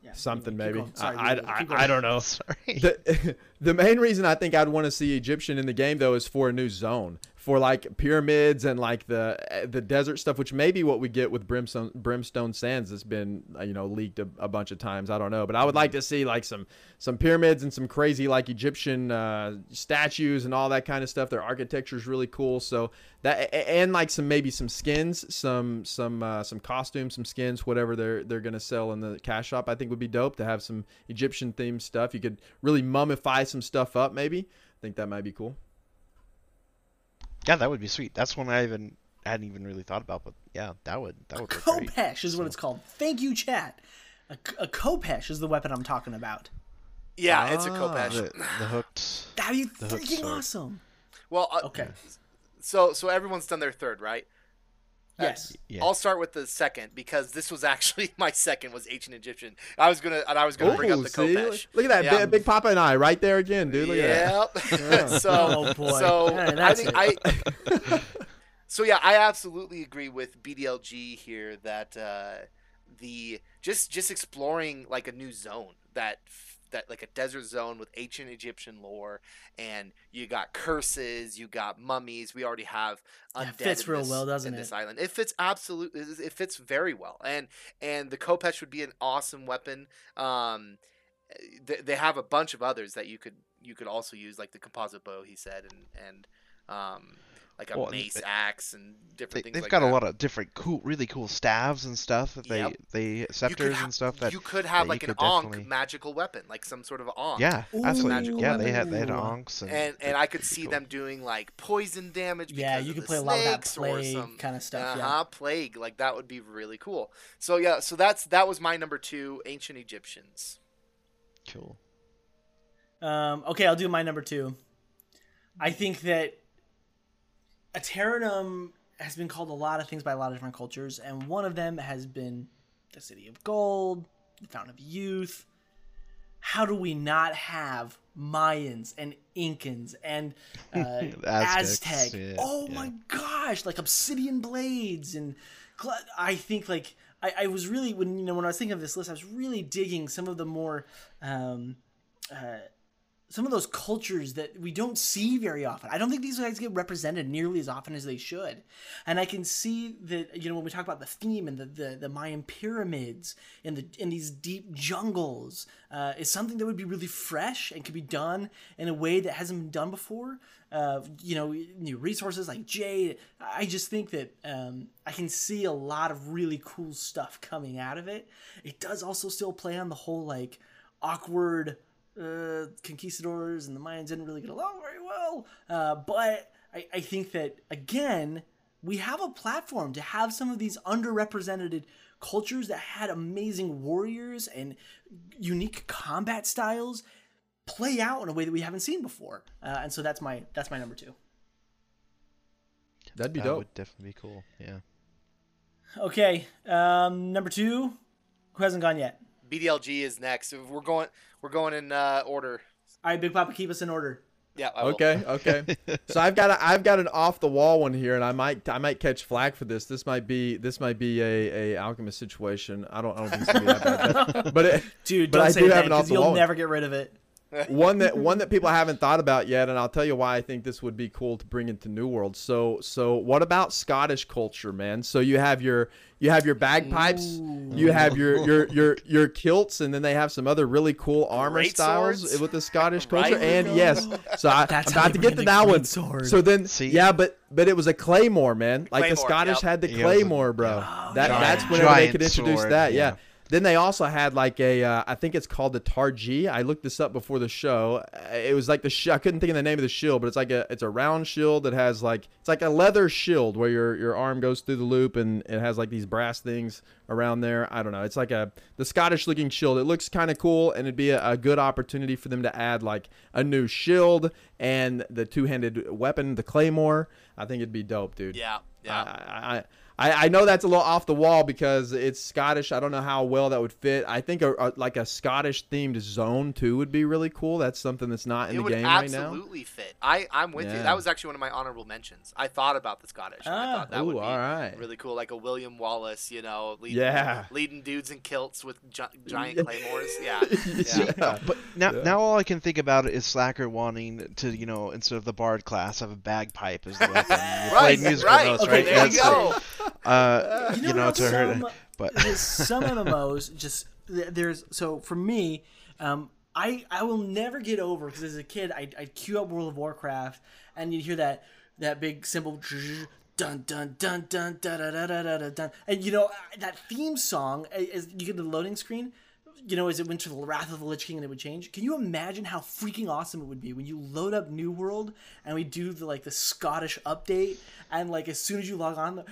Yeah, something maybe. Sorry, I, keep I. I don't know. Sorry. the the main reason I think I'd want to see Egyptian in the game though is for a new zone for like pyramids and like the the desert stuff, which may be what we get with brimstone brimstone sands that's been uh, you know leaked a, a bunch of times. I don't know, but I would like to see like some some pyramids and some crazy like Egyptian uh, statues and all that kind of stuff. Their architecture is really cool. So that and like some maybe some skins, some some uh, some costumes, some skins, whatever they're they're gonna sell in the cash shop. I think would be dope to have some Egyptian themed stuff. You could really mummify some stuff up. Maybe I think that might be cool. Yeah, that would be sweet. That's one I even hadn't even really thought about, but yeah, that would that would look great. Khopesh is what it's called. Thank you, chat. A, a Khopesh is the weapon I'm talking about. yeah, it's a Ah. Khopesh. The, the hooked. That'd be freaking awesome. Well, uh, Okay. so so everyone's done their third, right? Yes. Yeah. I'll start with the second because this was actually my second was ancient Egyptian. I was gonna and I was gonna bring up the see? Khopesh. Look at that, Yeah. Big, Big Papa and I, right there again, dude. Look at that. Yep. so Oh, boy. so Yeah, I think it. I. so yeah, I absolutely agree with BDLG here that uh, the just just exploring like a new zone that that like a desert zone with ancient Egyptian lore, and you got curses, you got mummies. We already have undead it fits real this- well, doesn't in it? This island, it fits absolutely. It fits very well, and and the Khopesh would be an awesome weapon. Um, they, they have a bunch of others that you could you could also use, like the composite bow. He said, and and um, like a Well, mace they- axe and different They, things. they've like got that. a lot of different cool, really cool staves and stuff that they Yep. they You scepters ha- and stuff that you could have that like an could Ankh definitely- magical weapon, like some sort of Ankh. yeah, Ooh, absolutely. magical Yeah, they had they had Ooh. Ankhs and And and I could see cool. them doing like poison damage. Yeah, because you of could the play a lot of that or plague some- kind of stuff. uh-huh, plague. Like that would be really cool. So yeah, so that's that was my number two, ancient Egyptians. cool. Um, okay, I'll do my number two. I think that Aeternum has been called a lot of things by a lot of different cultures, and one of them has been the City of Gold, the Fountain of Youth. how do we not have Mayans and Incans and uh, Aztecs, Aztec? yeah, oh yeah. my gosh, like obsidian blades and I think like I, I was really when you know when I was thinking of this list, I was really digging some of the more um, uh, some of those cultures that we don't see very often. I don't think these guys get represented nearly as often as they should. And I can see that you know when we talk about the theme and the the, the Mayan pyramids in the in these deep jungles uh, is something that would be really fresh and could be done in a way that hasn't been done before. Uh, you know, new resources like jade. I just think that um, I can see a lot of really cool stuff coming out of it. It does also still play on the whole like awkward uh, conquistadors and the Mayans didn't really get along very well. Uh, but I, I think that again, we have a platform to have some of these underrepresented cultures that had amazing warriors and unique combat styles play out in a way that we haven't seen before. Uh, and so that's my that's my number two. That'd be dope. that dope. would definitely be cool. Yeah. Okay, um, number two. Who hasn't gone yet? BDLG is next. We're going. We're going in uh, order. All right, Big Papa, keep us in order. Yeah. I will. Okay, okay. so I've got a, I've got an off the wall one here, and I might I might catch flack for this. This might be this might be a, a alchemist situation. I don't I don't think it's gonna be that bad, but it, Dude, But don't I say do that have an off because the you'll wall one. never get rid of it. One that one that people haven't thought about yet, and I'll tell you why I think this would be cool to bring into New World. So so what about Scottish culture, man? So you have your you have your bagpipes, you have your your your your kilts, and then they have some other really cool armor Great styles swords. with the Scottish Right. culture. And yes, so I, That's I'm about to get to that one. sword. So then See? yeah, but but it was a claymore, man. Like the Scottish yep. had the Yeah, it was a- claymore, bro. that yeah. that's whenever they could introduce sword, that. Yeah. yeah. Then they also had like a, uh, I think it's called the Tarji. I looked this up before the show. Uh, It was like the, sh- I couldn't think of the name of the shield, but it's like a, it's a round shield that has like, it's like a leather shield where your your arm goes through the loop and it has like these brass things around there. I don't know. It's like a the Scottish looking shield. It looks kind of cool, and it'd be a, a good opportunity for them to add like a new shield and the two handed weapon, the claymore. I think it'd be dope, dude. Yeah. Yeah. I, I, I, I know that's a little off the wall because it's Scottish. I don't know how well that would fit. I think a, a, like a Scottish themed zone too would be really cool. That's something that's not in it the game right now. absolutely fit. I I'm with you. That was actually one of my honorable mentions. I thought about the Scottish. and I Ah. thought that Ooh, would be all right. really cool, like a William Wallace, you know, leading, Yeah. leading dudes in kilts with gi- giant claymores. Yeah, Yeah. yeah. But now, Yeah. now all I can think about is Slacker wanting to, you know, instead of the bard class, have a bagpipe as the weapon. Right, played musical right. notes, Okay, right? there There you you go. Uh, you know, you to some, her. But some MMOs just there's so for me, um, I I will never get over because as a kid I I queue up World of Warcraft and you hear that that big cymbal dun dun dun dun da da da da da da dun. And you know that theme song as you get the loading screen. You know, as it went to the Wrath of the Lich King and it would change. Can you imagine how freaking awesome it would be when you load up New World and we do the like the Scottish update and like as soon as you log on, the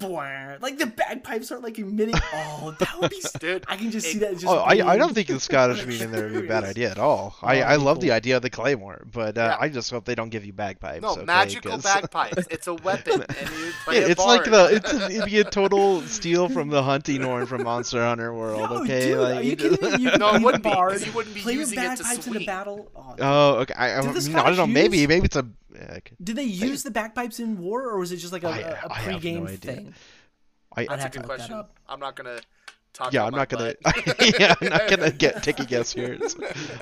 like the bagpipes are like emitting. Oh, that would be. Dude, I can just see that. Just oh, I, I don't think the Scottish being in there would be a bad idea at all. I, Oh, I love cool. the idea of the claymore, but uh, Yeah. I just hope they don't give you bagpipes. No, okay, magical 'cause- bagpipes. It's a weapon, and you play Yeah, a it's like bard. the it's a, it'd be a total steal from the hunting horn from Monster Hunter World. No, okay, dude, like are you you kidding just- me? You No, it wouldn't the be, 'cause bard, you wouldn't be play using it to bagpipes in a swing. battle. Oh, Oh, okay. I, I, Did I don't Scottish know. Maybe maybe it's a. yeah, okay. Did they use the bagpipes in war, or was it just like a, I- a, a I have no pre-game idea. thing? I, I'd That's a have to good look question. I'm not gonna talk. yeah, out I'm not gonna. butt. yeah, I'm not gonna get take a guess here. It's-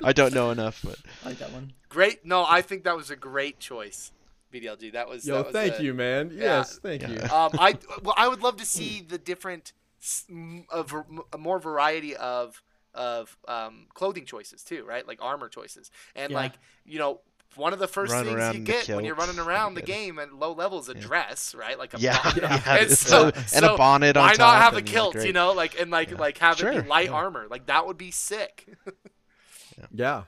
I don't know enough, but I like that one. Great. No, I think that was a great choice. BDLG. That was. Yo, that was thank a- you, man. Yes, thank you. Um, I well, I would love to see the different, s- m- a, ver- a more variety of of um, clothing choices too, right? Like armor choices, and Yeah. like you know. One of the first Run things you get when you're running around the game at low levels, a dress, right? Like a yeah, bonnet. yeah, And it's so- a- and so a bonnet on Why top. not have a and, like, kilt? you know, like and like Yeah. like have it be light yeah. armor. Like that would be sick. Yeah.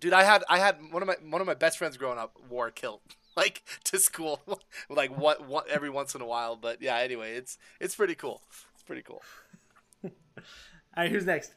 Dude, I had I had one of my one of my best friends growing up wore a kilt like to school like what what every once in a while. But yeah, anyway, it's it's pretty cool. It's pretty cool. All right, who's next?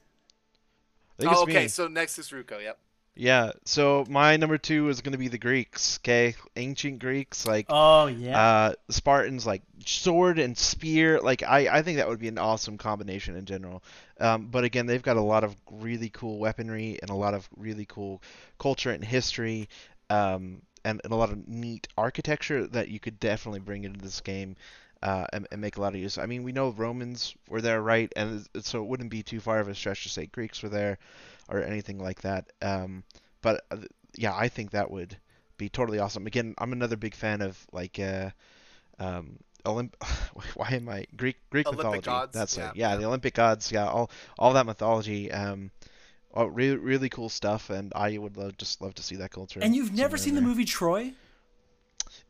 I think Oh, it's okay, me. so next is Ruko. Yep. Yeah. So my number two is gonna be the Greeks. Okay, ancient Greeks like Oh yeah. uh, Spartans like sword and spear. Like I, I think that would be an awesome combination in general. Um, but again, they've got a lot of really cool weaponry and a lot of really cool culture and history, um, and, and a lot of neat architecture that you could definitely bring into this game. Uh, and, and make a lot of use. I mean, we know Romans were there, right? And so it wouldn't be too far of a stretch to say Greeks were there, or anything like that. Um, but uh, yeah, I think that would be totally awesome. Again, I'm another big fan of like uh, um, Olymp. Why am I Greek Greek Olympic mythology? gods, That's yeah, it. Yeah, yeah. the Olympic gods. Yeah, all all that mythology. Um, oh, really really cool stuff, and I would love, just love to see that culture. and you've never somewhere seen the movie Troy?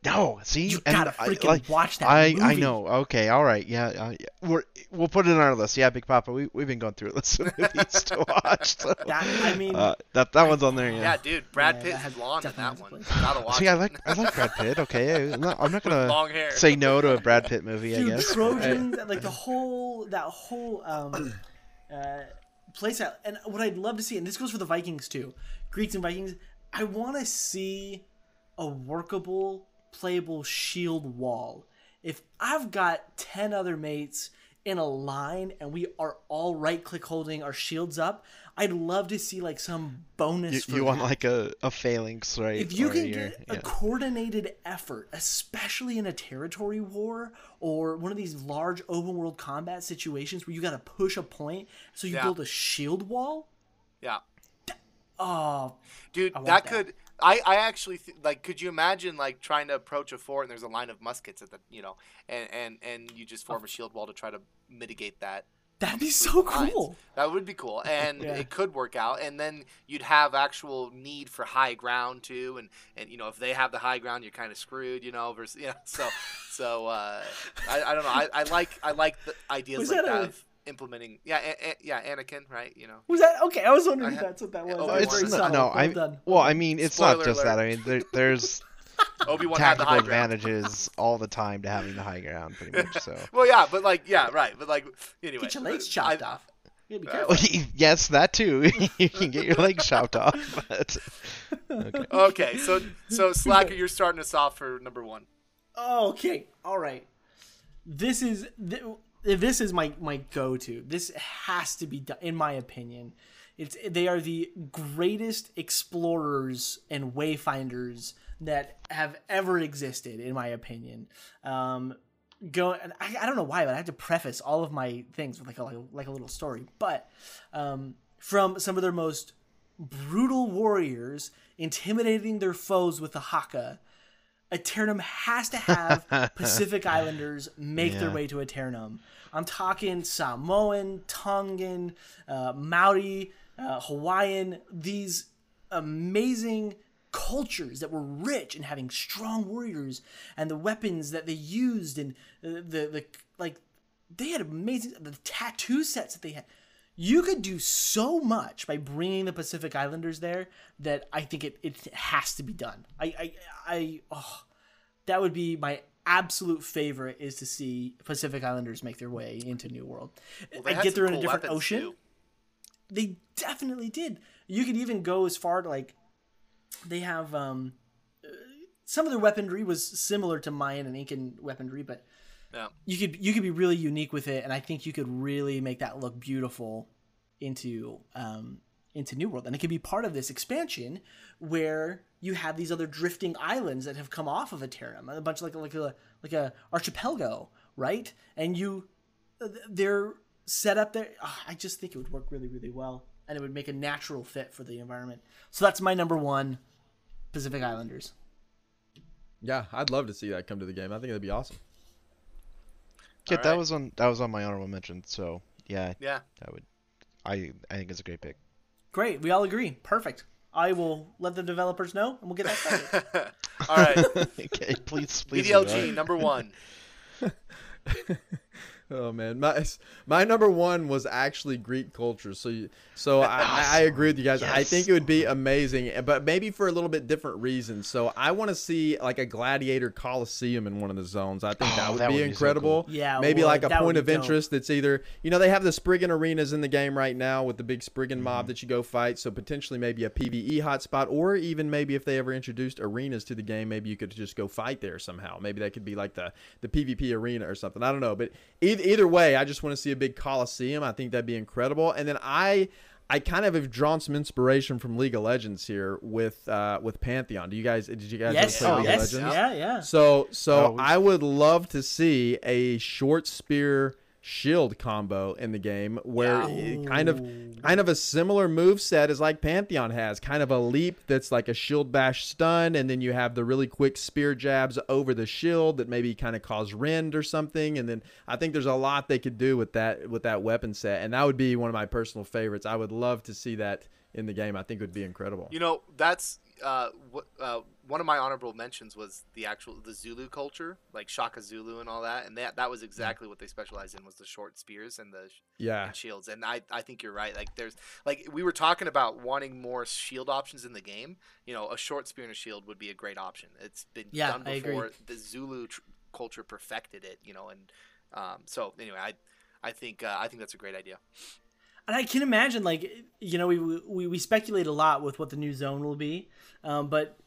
No, see, You and gotta I- freaking like, watch that I, I know. Okay, all right. Yeah, uh, yeah. We're, we'll put it on our list. Yeah, Big Papa. We we've been going through a list of movies to watch. So, That I mean, uh, that that one's on there. Yeah. Yeah, dude, Brad Yeah, Pitt that is has- blonde in that has one. a place. Gotta watch See, I like I like Brad Pitt. Okay, I'm not, I'm not gonna long hair. say no to a Brad Pitt movie. I dude, guess. Trojan, like the whole that whole um, uh, place out. And what I'd love to see, and this goes for the Vikings too, Greeks and Vikings. I want to see a workable, playable shield wall. If I've got ten other mates in a line and we are all right click holding our shields up, I'd love to see like some bonus. You, for you want like a, a phalanx, right? If you or can your- get a coordinated effort, especially in a territory war or one of these large open world combat situations where you got to push a point, so you Yeah. build a shield wall. Yeah, Oh, dude, that that. could. I, I actually th- like. Could you imagine like trying to approach a fort and there's a line of muskets at the you know, and and and you just form a shield wall to try to mitigate that. that'd be so lines. cool. That would be cool, and Yeah. it could work out. And then you'd have actual need for high ground too, and and you know if they have the high ground, you're kind of screwed, you know. Versus yeah, so so uh, I, I don't know. I, I like I like the ideas Was like that that, a- of implementing. Yeah, a, a, yeah, Anakin, right? You know. Was that okay? I was wondering I if had- that's what that was. Oh, That was it's very not- no, well I done. well, I mean, it's Spoiler not just that. I mean, there, there's Obi Wan had the tactical high ground. advantages all the time to having the high ground, pretty much. So. Well, yeah, but like, yeah, right, but like, anyway. Get your legs chopped I- off. You gotta be Uh, careful. yes, that too. you can get your legs chopped off, but okay. Okay, so so Slacker, you're starting us off for number one. Okay, all right. This is th- this is my my go to. This has to be done, in my opinion. It's they are the greatest explorers and wayfinders that have ever existed, in my opinion. Um, go and I, I don't know why, but I have to preface all of my things with like a like a, like a little story. But um, from some of their most brutal warriors intimidating their foes with the haka Aeternum has to have Pacific Islanders make their way to Aeternum. I'm talking Samoan, Tongan, uh, Maori, uh, Hawaiian, these amazing cultures that were rich in having strong warriors and the weapons that they used and the, the, the like they had amazing the tattoo sets that they had you could do so much by bringing the Pacific Islanders there that I think it, it has to be done. I I, I oh, that would be my absolute favorite is to see Pacific Islanders make their way into New World. Well, they get some they're in a different ocean. too. They definitely did. You could even go as far to like they have um uh, some of their weaponry was similar to Mayan and Incan weaponry, but Yeah. you could you could be really unique with it, and I think you could really make that look beautiful into um, into New World, and it could be part of this expansion where you have these other drifting islands that have come off of Aeternum, a bunch of like like a like a archipelago, right? And you they're set up there. ah, I just think it would work really really well, and it would make a natural fit for the environment. So that's my number one, Pacific Islanders. Yeah, I'd love to see that come to the game. I think it'd be awesome. Yeah, All that was on that was on my honorable mention. So yeah, Yeah. I would. I I think it's a great pick. Great, we all agree. Perfect. I will let the developers know, and we'll get that started. All right. okay, please, please. do BDLG number one. Oh man, my my number one was actually Greek culture. So you, so I, I agree with you guys. I think it would be amazing, but maybe for a little bit different reasons. So I want to see like a gladiator coliseum in one of the zones. I think Oh, that would that be would be so incredible. cool. Yeah, maybe well, like a point of dope. interest that's either you know they have the Spriggan arenas in the game right now with the big Spriggan mob Mm-hmm. that you go fight. So potentially maybe a PVE hotspot, or even maybe if they ever introduced arenas to the game, maybe you could just go fight there somehow. Maybe that could be like the the PvP arena or something. I don't know, but either, either way, I just want to see a big coliseum. I think that'd be incredible. And then I. I kind of have drawn some inspiration from League of Legends here with uh, with Pantheon. Do you guys did you guys Yes, ever play League yes, of Legends? yeah, yeah. So so Oh, we- I would love to see a short spear shield combo in the game where it kind of kind of a similar move set is like Pantheon has, kind of a leap that's like a shield bash stun, and then you have the really quick spear jabs over the shield that maybe kind of cause rend or something. And then I think there's a lot they could do with that with that weapon set, and that would be one of my personal favorites. I would love to see that in the game. I think it would be incredible. You know, that's uh, wh- uh, one of my honorable mentions was the actual the Zulu culture, like Shaka Zulu and all that, and that that was exactly what they specialized in was the short spears and the sh- Yeah. and shields. And I I think you're right. Like there's like we were talking about wanting more shield options in the game. You know, a short spear and a shield would be a great option. It's been Yeah, done before. The Zulu tr- culture perfected it. You know, and um, so anyway, I I think uh, I think that's a great idea. And I can imagine, like, you know, we we, we speculate a lot with what the new zone will be, um, but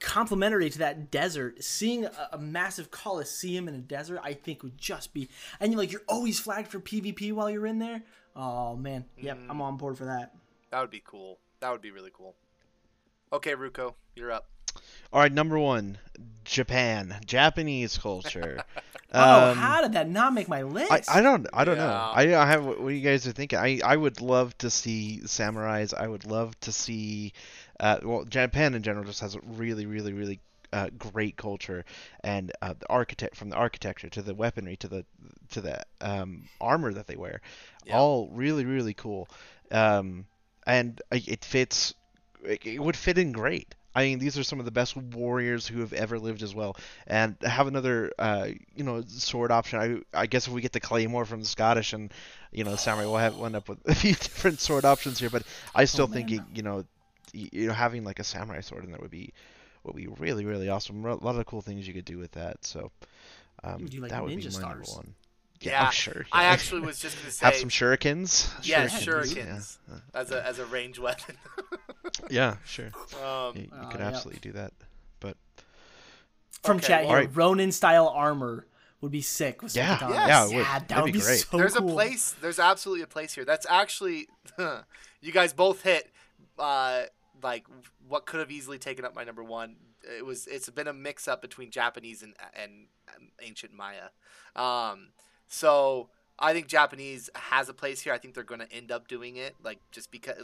complementary to that desert, seeing a, a massive coliseum in a desert, I think would just be. And you're like, you're always flagged for PvP while you're in there. Oh man, yep, I'm on board for that. That would be cool. That would be really cool. Okay, Ruko, you're up. All right, number one, Japan, Japanese culture. Oh, Um, how did that not make my list? I, I don't I don't know. I, I have what you guys are thinking. I, I would love to see samurais. I would love to see uh, well Japan in general just has a really really really uh, great culture and uh, the architect from the architecture to the weaponry to the to the um, armor that they wear, Yeah. all really really cool. Um, and it fits. It, would fit in great. I mean, these are some of the best warriors who have ever lived as well. And have another, uh, you know, sword option. I, I guess if we get the Claymore from the Scottish and, you know, Samurai, we'll have end up with a few different sword options here. But I still think, man. you, know, you know, having like a samurai sword in there would be, would be really, really awesome. A lot of cool things you could do with that. So, um, like, that would be my number one. Yeah, oh, sure. I actually was just gonna say have some shurikens. yeah, Shurikens, shurikens as a as a range weapon. Yeah, sure. um, You, you Oh, could yeah. absolutely do that. But From Okay, chat well- here, Alright. Ronin style armor would be sick. With Yeah, Yes. yeah, it would. yeah, that That'd would be be great. so there's cool. a place. There's absolutely a place here. That's actually you guys both hit uh, like what could have easily taken up my number one. It was. It's been a mix up between Japanese and and, and ancient Maya. Um, so I think Japanese has a place here. I think they're going to end up doing it, like just because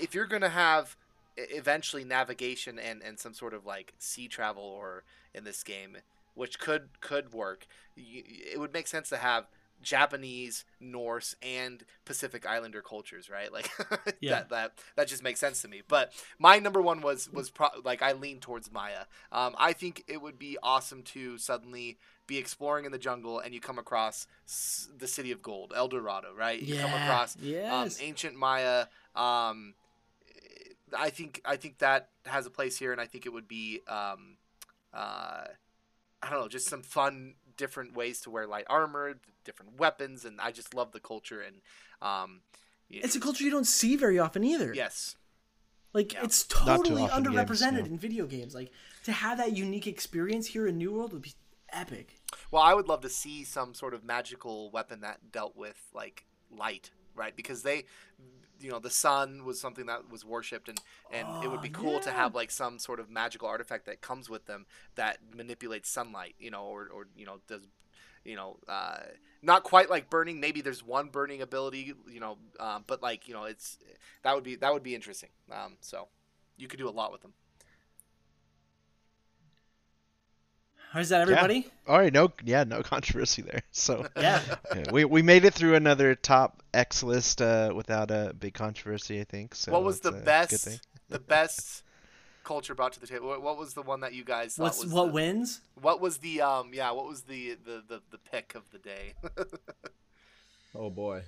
if you're going to have eventually navigation and and some sort of like sea travel or in this game, which could could work, it would make sense to have Japanese, Norse, and Pacific Islander cultures, right? Like Yeah. that that that just makes sense to me. But my number one was was pro- like I lean towards Maya. Um, I think it would be awesome to suddenly be exploring in the jungle and you come across s- the city of gold, El Dorado, right? You come Yeah, across um, yes. ancient Maya. Um, I think I think that has a place here, and I think it would be um, uh, I don't know, just some fun, different ways to wear light armor, different weapons, and I just love the culture and um, y- It's a culture you don't see very often either. yes, Like Yeah. it's totally often in games, underrepresented yeah. in video games. Like to have that unique experience here in New World would be epic. Well, I would love to see some sort of magical weapon that dealt with like light, right? Because they, you know, the sun was something that was worshipped, and and it would be Oh, cool to have like some sort of magical artifact that comes with them that manipulates sunlight, you know, or or you know does. You know, uh, not quite like burning. Maybe there's one burning ability, you know, um, but like you know, it's that would be that would be interesting. Um, so you could do a lot with them. Is that everybody? all right, no, yeah, no controversy there. So Yeah. yeah, we we made it through another top X list uh, without a big controversy, I think. So what was the that's a good best thing. the best culture brought to the table? What, what was the one that you guys thought What's was what the, wins? What was the um yeah? What was the the the, the pick of the day? Oh boy,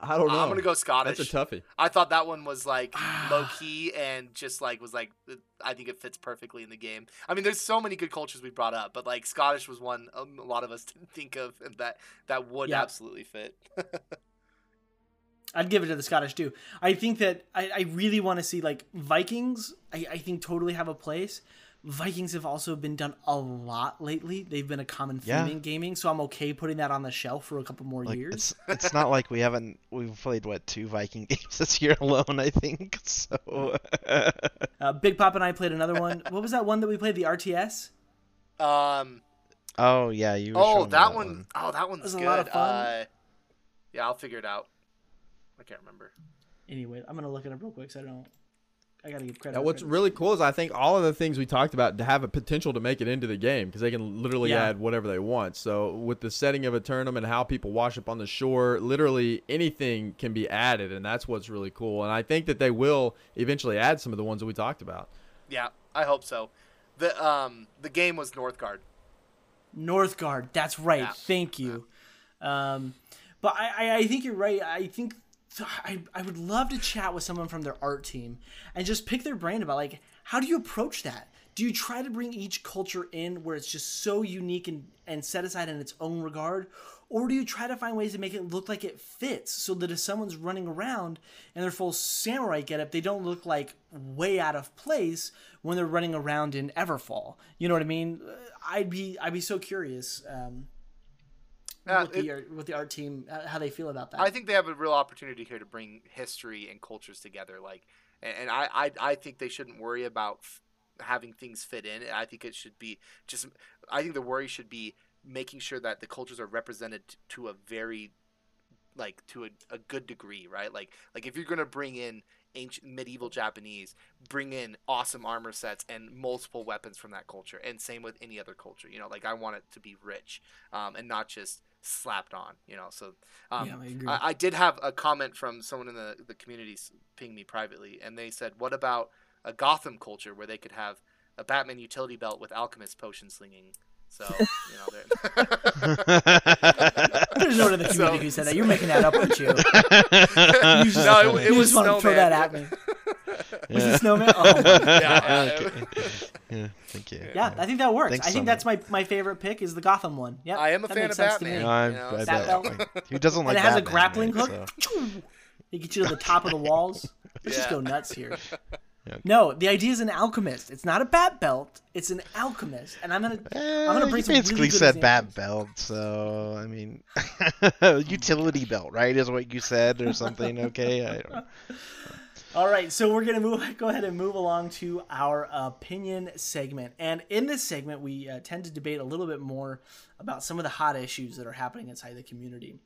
I don't know. I'm gonna go Scottish. That's a toughie. I thought that one was like low key and just like was like I think it fits perfectly in the game. I mean, there's so many good cultures we brought up, but like Scottish was one um, a lot of us didn't think of, and that that would Yeah. absolutely fit. I'd give it to the Scottish too. I think that I, I really want to see like Vikings. I, I think totally have a place. Vikings have also been done a lot lately. They've been a common theme Yeah. in gaming, so I'm okay putting that on the shelf for a couple more Like years. it's it's not like we haven't we've played what two Viking games this year alone I think so Uh, Big Papa and I played another one. what was that one that we played? The RTS. um. oh yeah you were Oh, showing me that one Oh, that one's was a good. lot of fun. Uh, yeah, I'll figure it out. I can't remember. Anyway, I'm gonna look it up real quick so I don't. I gotta give credit. Now, what's credit's really cool is I think all of the things we talked about to have a potential to make it into the game because they can literally Yeah. add whatever they want. So with the setting of a tournament, and how people wash up on the shore, literally anything can be added, and that's what's really cool. And I think that they will eventually add some of the ones that we talked about. Yeah, I hope so. The um the game was Northgard. Northgard. That's right. Yeah. Thank you. Um, but I, I, I think you're right. I think I, I would love to chat with someone from their art team and just pick their brain about like how do you approach that? Do you try to bring each culture in where it's just so unique and, and set aside in its own regard? Or do you try to find ways to make it look like it fits so that if someone's running around in their full samurai getup, they don't look like way out of place when they're running around in Everfall? You know what I mean? Uh, I'd be I'd be so curious um, Yeah, with, it- the art, with the art team uh, how they feel about that. I think they have a real opportunity here to bring history and cultures together. Like, and, and I, I, I think they shouldn't worry about f- having things fit in. I think it should be just. I think the worry should be making sure that the cultures are represented to a very, like, to a, a good degree, right? Like, like if you're gonna bring in ancient medieval Japanese, bring in awesome armor sets and multiple weapons from that culture, and same with any other culture. You know, like I want it to be rich, um, and not just slapped on. You know, so um, Yeah, I agree. I, I did have a comment from someone in the the community ping me privately, and they said, "What about a Gotham culture where they could have a Batman utility belt with alchemist potion slinging?" So you know, There's no one in the community So- who said that. You're making that up, aren't you? no, it, it you was just want to snowman. throw that at me. Was Yeah. it snowman? Oh. Yeah, okay. yeah thank you yeah, I think that works. Thanks, I think Summer. that's my, my favorite pick is the Gotham one. Yeah, I am a that fan makes of sense to Batman. me. No, I, You know, I Bat bet. belt. Who doesn't like and it has a grappling right? hook. So- It gets you to the top of the walls. Let's just go nuts here. Yeah. No, the idea is an alchemist. It's not a bat belt. It's an alchemist, and I'm gonna Eh, I'm gonna bring you some basically really said examples. bat belt, so I mean, utility belt, right? Is what you said or something? Okay, I don't. All right, so we're gonna move. Go ahead and move along to our opinion segment, and in this segment, we uh, tend to debate a little bit more about some of the hot issues that are happening inside the community.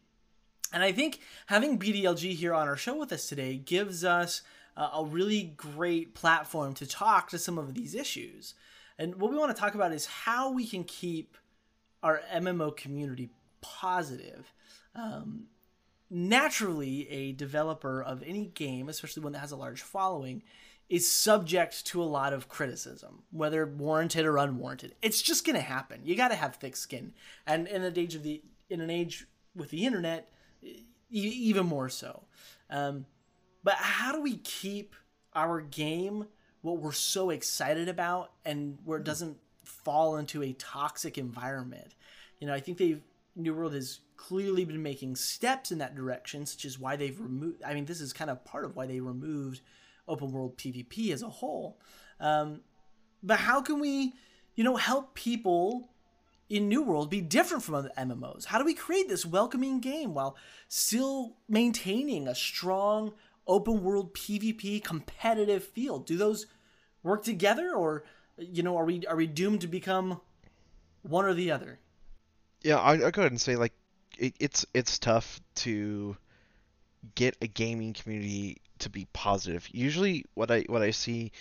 And I think having BDLG here on our show with us today gives us uh, a really great platform to talk to some of these issues. And what we want to talk about is how we can keep our MMO community positive. Um, naturally, a developer of any game, especially one that has a large following, is subject to a lot of criticism, whether warranted or unwarranted. It's just going to happen. You got to have thick skin, and in an age of the in an age with the internet, even more so. Um, but how do we keep our game what we're so excited about, and where it doesn't fall into a toxic environment? You know, I think they've New World has clearly been making steps in that direction, such as why they've removed. I mean, this is kind of part of why they removed open world PvP as a whole. Um, but how can we, you know, help people in New World be different from other MMOs? How do we create this welcoming game while still maintaining a strong open world PvP competitive feel? Do those work together, or you know, are we are we doomed to become one or the other? Yeah, I I go ahead and say like it, it's it's tough to get a gaming community to be positive. Usually, what I what I see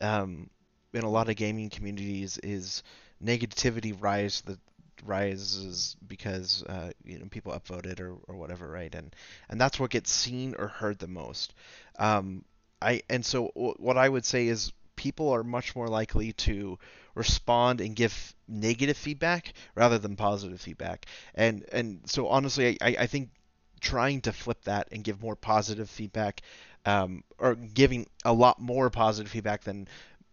um, in a lot of gaming communities is negativity rise the rises because uh, you know people upvoted or, or whatever, right? And and that's what gets seen or heard the most. Um, I and so w- what I would say is people are much more likely to respond and give negative feedback rather than positive feedback. And and so honestly, I, I think trying to flip that and give more positive feedback, um, or giving a lot more positive feedback than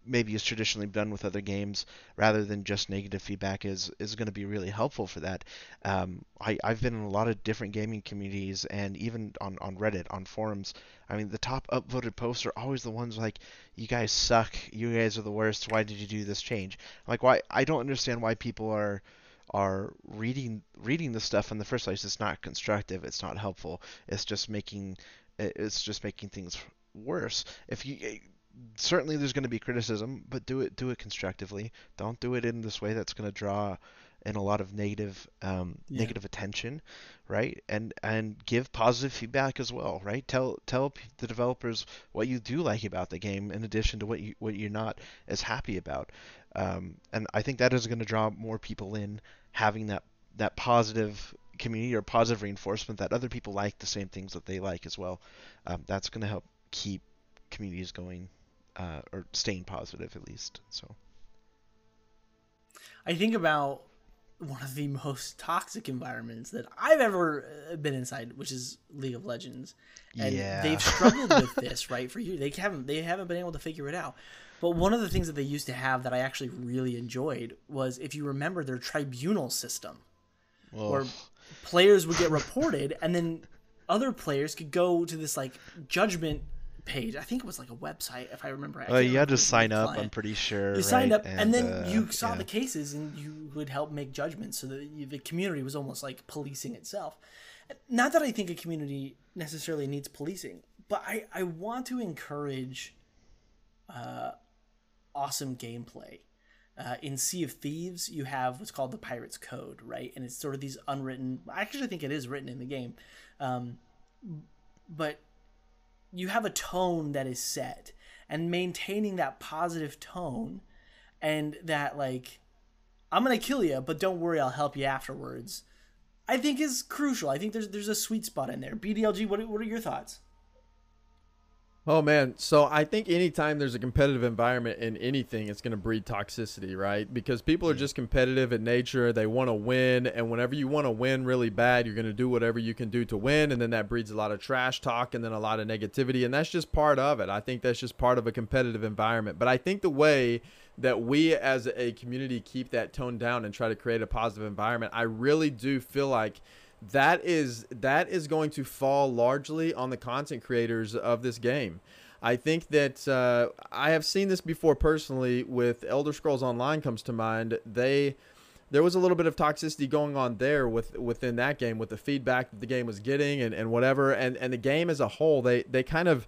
maybe is traditionally done with other games rather than just negative feedback is is going to be really helpful for that. Um, I, I've been in a lot of different gaming communities and even on, on Reddit, on forums. I mean, the top upvoted posts are always the ones like, you guys suck, you guys are the worst, why did you do this change? Like, why? I don't understand why people are are reading reading the stuff in the first place. It's not constructive. It's not helpful. It's just making it's just making things worse. If you certainly there's going to be criticism, but do it do it constructively. Don't do it in this way that's going to draw in a lot of negative um, yeah. negative attention, right? And and give positive feedback as well, right? Tell tell the developers what you do like about the game in addition to what you what you're not as happy about. Um, and I think that is going to draw more people in having that that positive community or positive reinforcement that other people like the same things that they like as well. Um, that's going to help keep communities going uh, or staying positive at least. So I think about one of the most toxic environments that I've ever uh, been inside, which is League of Legends, and yeah. they've struggled with this right for you. They haven't they haven't been able to figure it out. But one of the things that they used to have that I actually really enjoyed was, if you remember, their tribunal system, Whoa. where players would get reported, and then other players could go to this like judgment page. I think it was like a website, if I remember. Oh, you had to sign up. I'm pretty sure. You right? signed up, and, and then uh, you saw yeah. the cases, and you would help make judgments. So that the community was almost like policing itself. Not that I think a community necessarily needs policing, but I I want to encourage uh, awesome gameplay. Uh, in Sea of Thieves, you have what's called the Pirate's Code, right? And it's sort of these unwritten. I actually think it is written in the game, um, but you have a tone that is set and maintaining that positive tone and that like I'm gonna kill you, but don't worry, I'll help you afterwards. I think is crucial. I think there's there's a sweet spot in there. BDLG, what what are your thoughts? Oh man, so I think anytime there's a competitive environment in anything, it's going to breed toxicity, right? Because people are mm. just competitive in nature. They want to win, and whenever you want to win really bad, you're going to do whatever you can do to win, and then that breeds a lot of trash talk and then a lot of negativity, and that's just part of it. I think that's just part of a competitive environment. But I think the way that we as a community keep that tone down and try to create a positive environment, I really do feel like – that is that is going to fall largely on the content creators of this game. I think that uh, I have seen this before personally with Elder Scrolls Online comes to mind. They there was a little bit of toxicity going on there with within that game with the feedback that the game was getting and, and whatever and, and the game as a whole they they kind of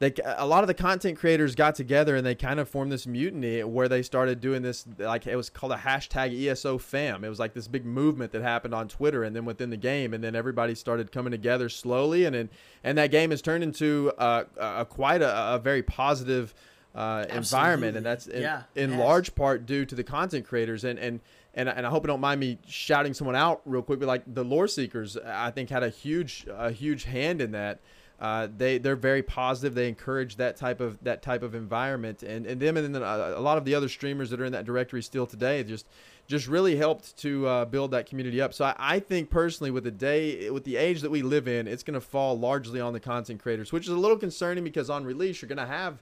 they a lot of the content creators got together and they kind of formed this mutiny where they started doing this like it was called a hashtag ESO fam. It was like this big movement that happened on Twitter and then within the game and then everybody started coming together slowly and then and that game has turned into uh, a quite a, a very positive uh, environment and that's in, yeah, in large part due to the content creators and and and, and I hope you don't mind me shouting someone out real quick, but like the lore seekers, I think had a huge a huge hand in that. Uh, they they're very positive. They encourage that type of that type of environment, and and them and then a, a lot of the other streamers that are in that directory still today just just really helped to uh, build that community up. So I, I, think personally, with the day, with the age that we live in, it's going to fall largely on the content creators, which is a little concerning because on release you're going to have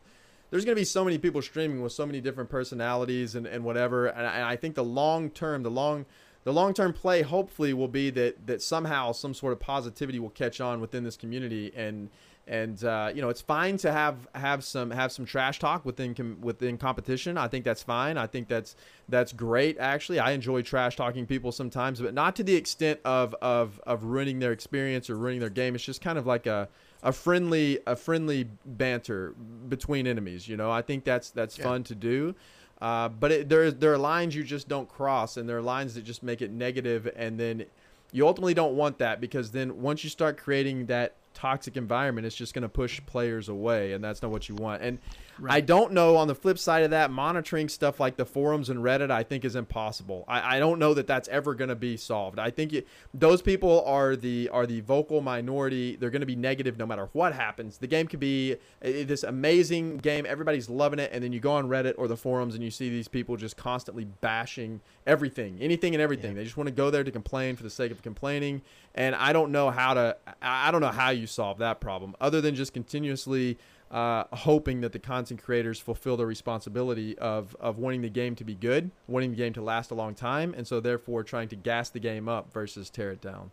there's going to be so many people streaming with so many different personalities and, and whatever. And I, and I think the long term, the long the long term play hopefully will be that that somehow some sort of positivity will catch on within this community and and uh, you know it's fine to have have some have some trash talk within com- within competition. I think that's fine. I think that's that's great. Actually, I enjoy trash talking people sometimes, but not to the extent of of of ruining their experience or ruining their game. It's just kind of like a a friendly a friendly banter between enemies. You know, I think that's that's yeah. fun to do. Uh, but it, there, there are lines you just don't cross, and there are lines that just make it negative, and then you ultimately don't want that because then once you start creating that toxic environment, it's just going to push players away, and that's not what you want. And I don't know on the flip side of that, monitoring stuff like the forums and Reddit, I think is impossible. I, I don't know that that's ever going to be solved. I think it, those people are the are the vocal minority. They're going to be negative no matter what happens. The game could be this amazing game, everybody's loving it, and then you go on Reddit or the forums and you see these people just constantly bashing everything, anything and everything. They just want to go there to complain for the sake of complaining, and I don't know how to. I don't know how you solve that problem other than just continuously uh, hoping that the content creators fulfill their responsibility of of wanting the game to be good, wanting the game to last a long time, and so therefore trying to gas the game up versus tear it down.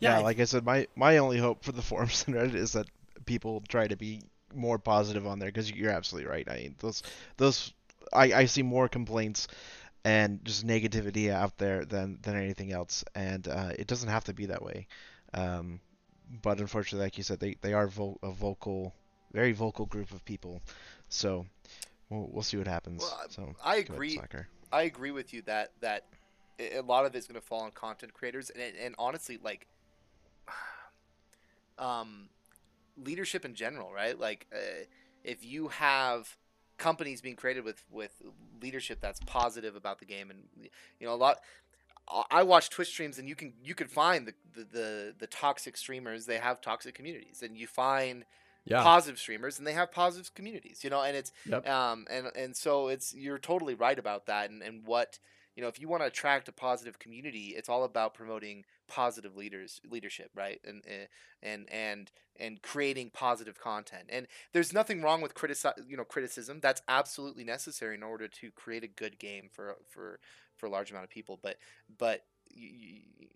Yeah, Yeah, like I said, my my only hope for the forums and Reddit is that people try to be more positive on there because you're absolutely right. I mean, those those I, I see more complaints and just negativity out there than than anything else, and uh, it doesn't have to be that way. Um, but unfortunately, like you said, they they are vo- a vocal, very vocal group of people. So we'll we'll see what happens. Well, I- so I go ahead, agree. I agree with you that that a a lot of it's going to fall on content creators, and and honestly, like, um, leadership in general, right? Like, uh, if you have companies being created with with leadership that's positive about the game, and you know, a lot. I- I watch Twitch streams, and you can you can find the, the the the toxic streamers. They have toxic communities, and you find Yeah. positive streamers, and they have positive communities. You know, and it's Yep. um, and and so it's you're totally right about that. And, and what you know, if you want to attract a positive community, it's all about promoting positive leaders leadership, right? And eh, and and and creating positive content. And there's nothing wrong with critici- you know criticism. That's absolutely necessary in order to create a good game for for for a large amount of people. But but y y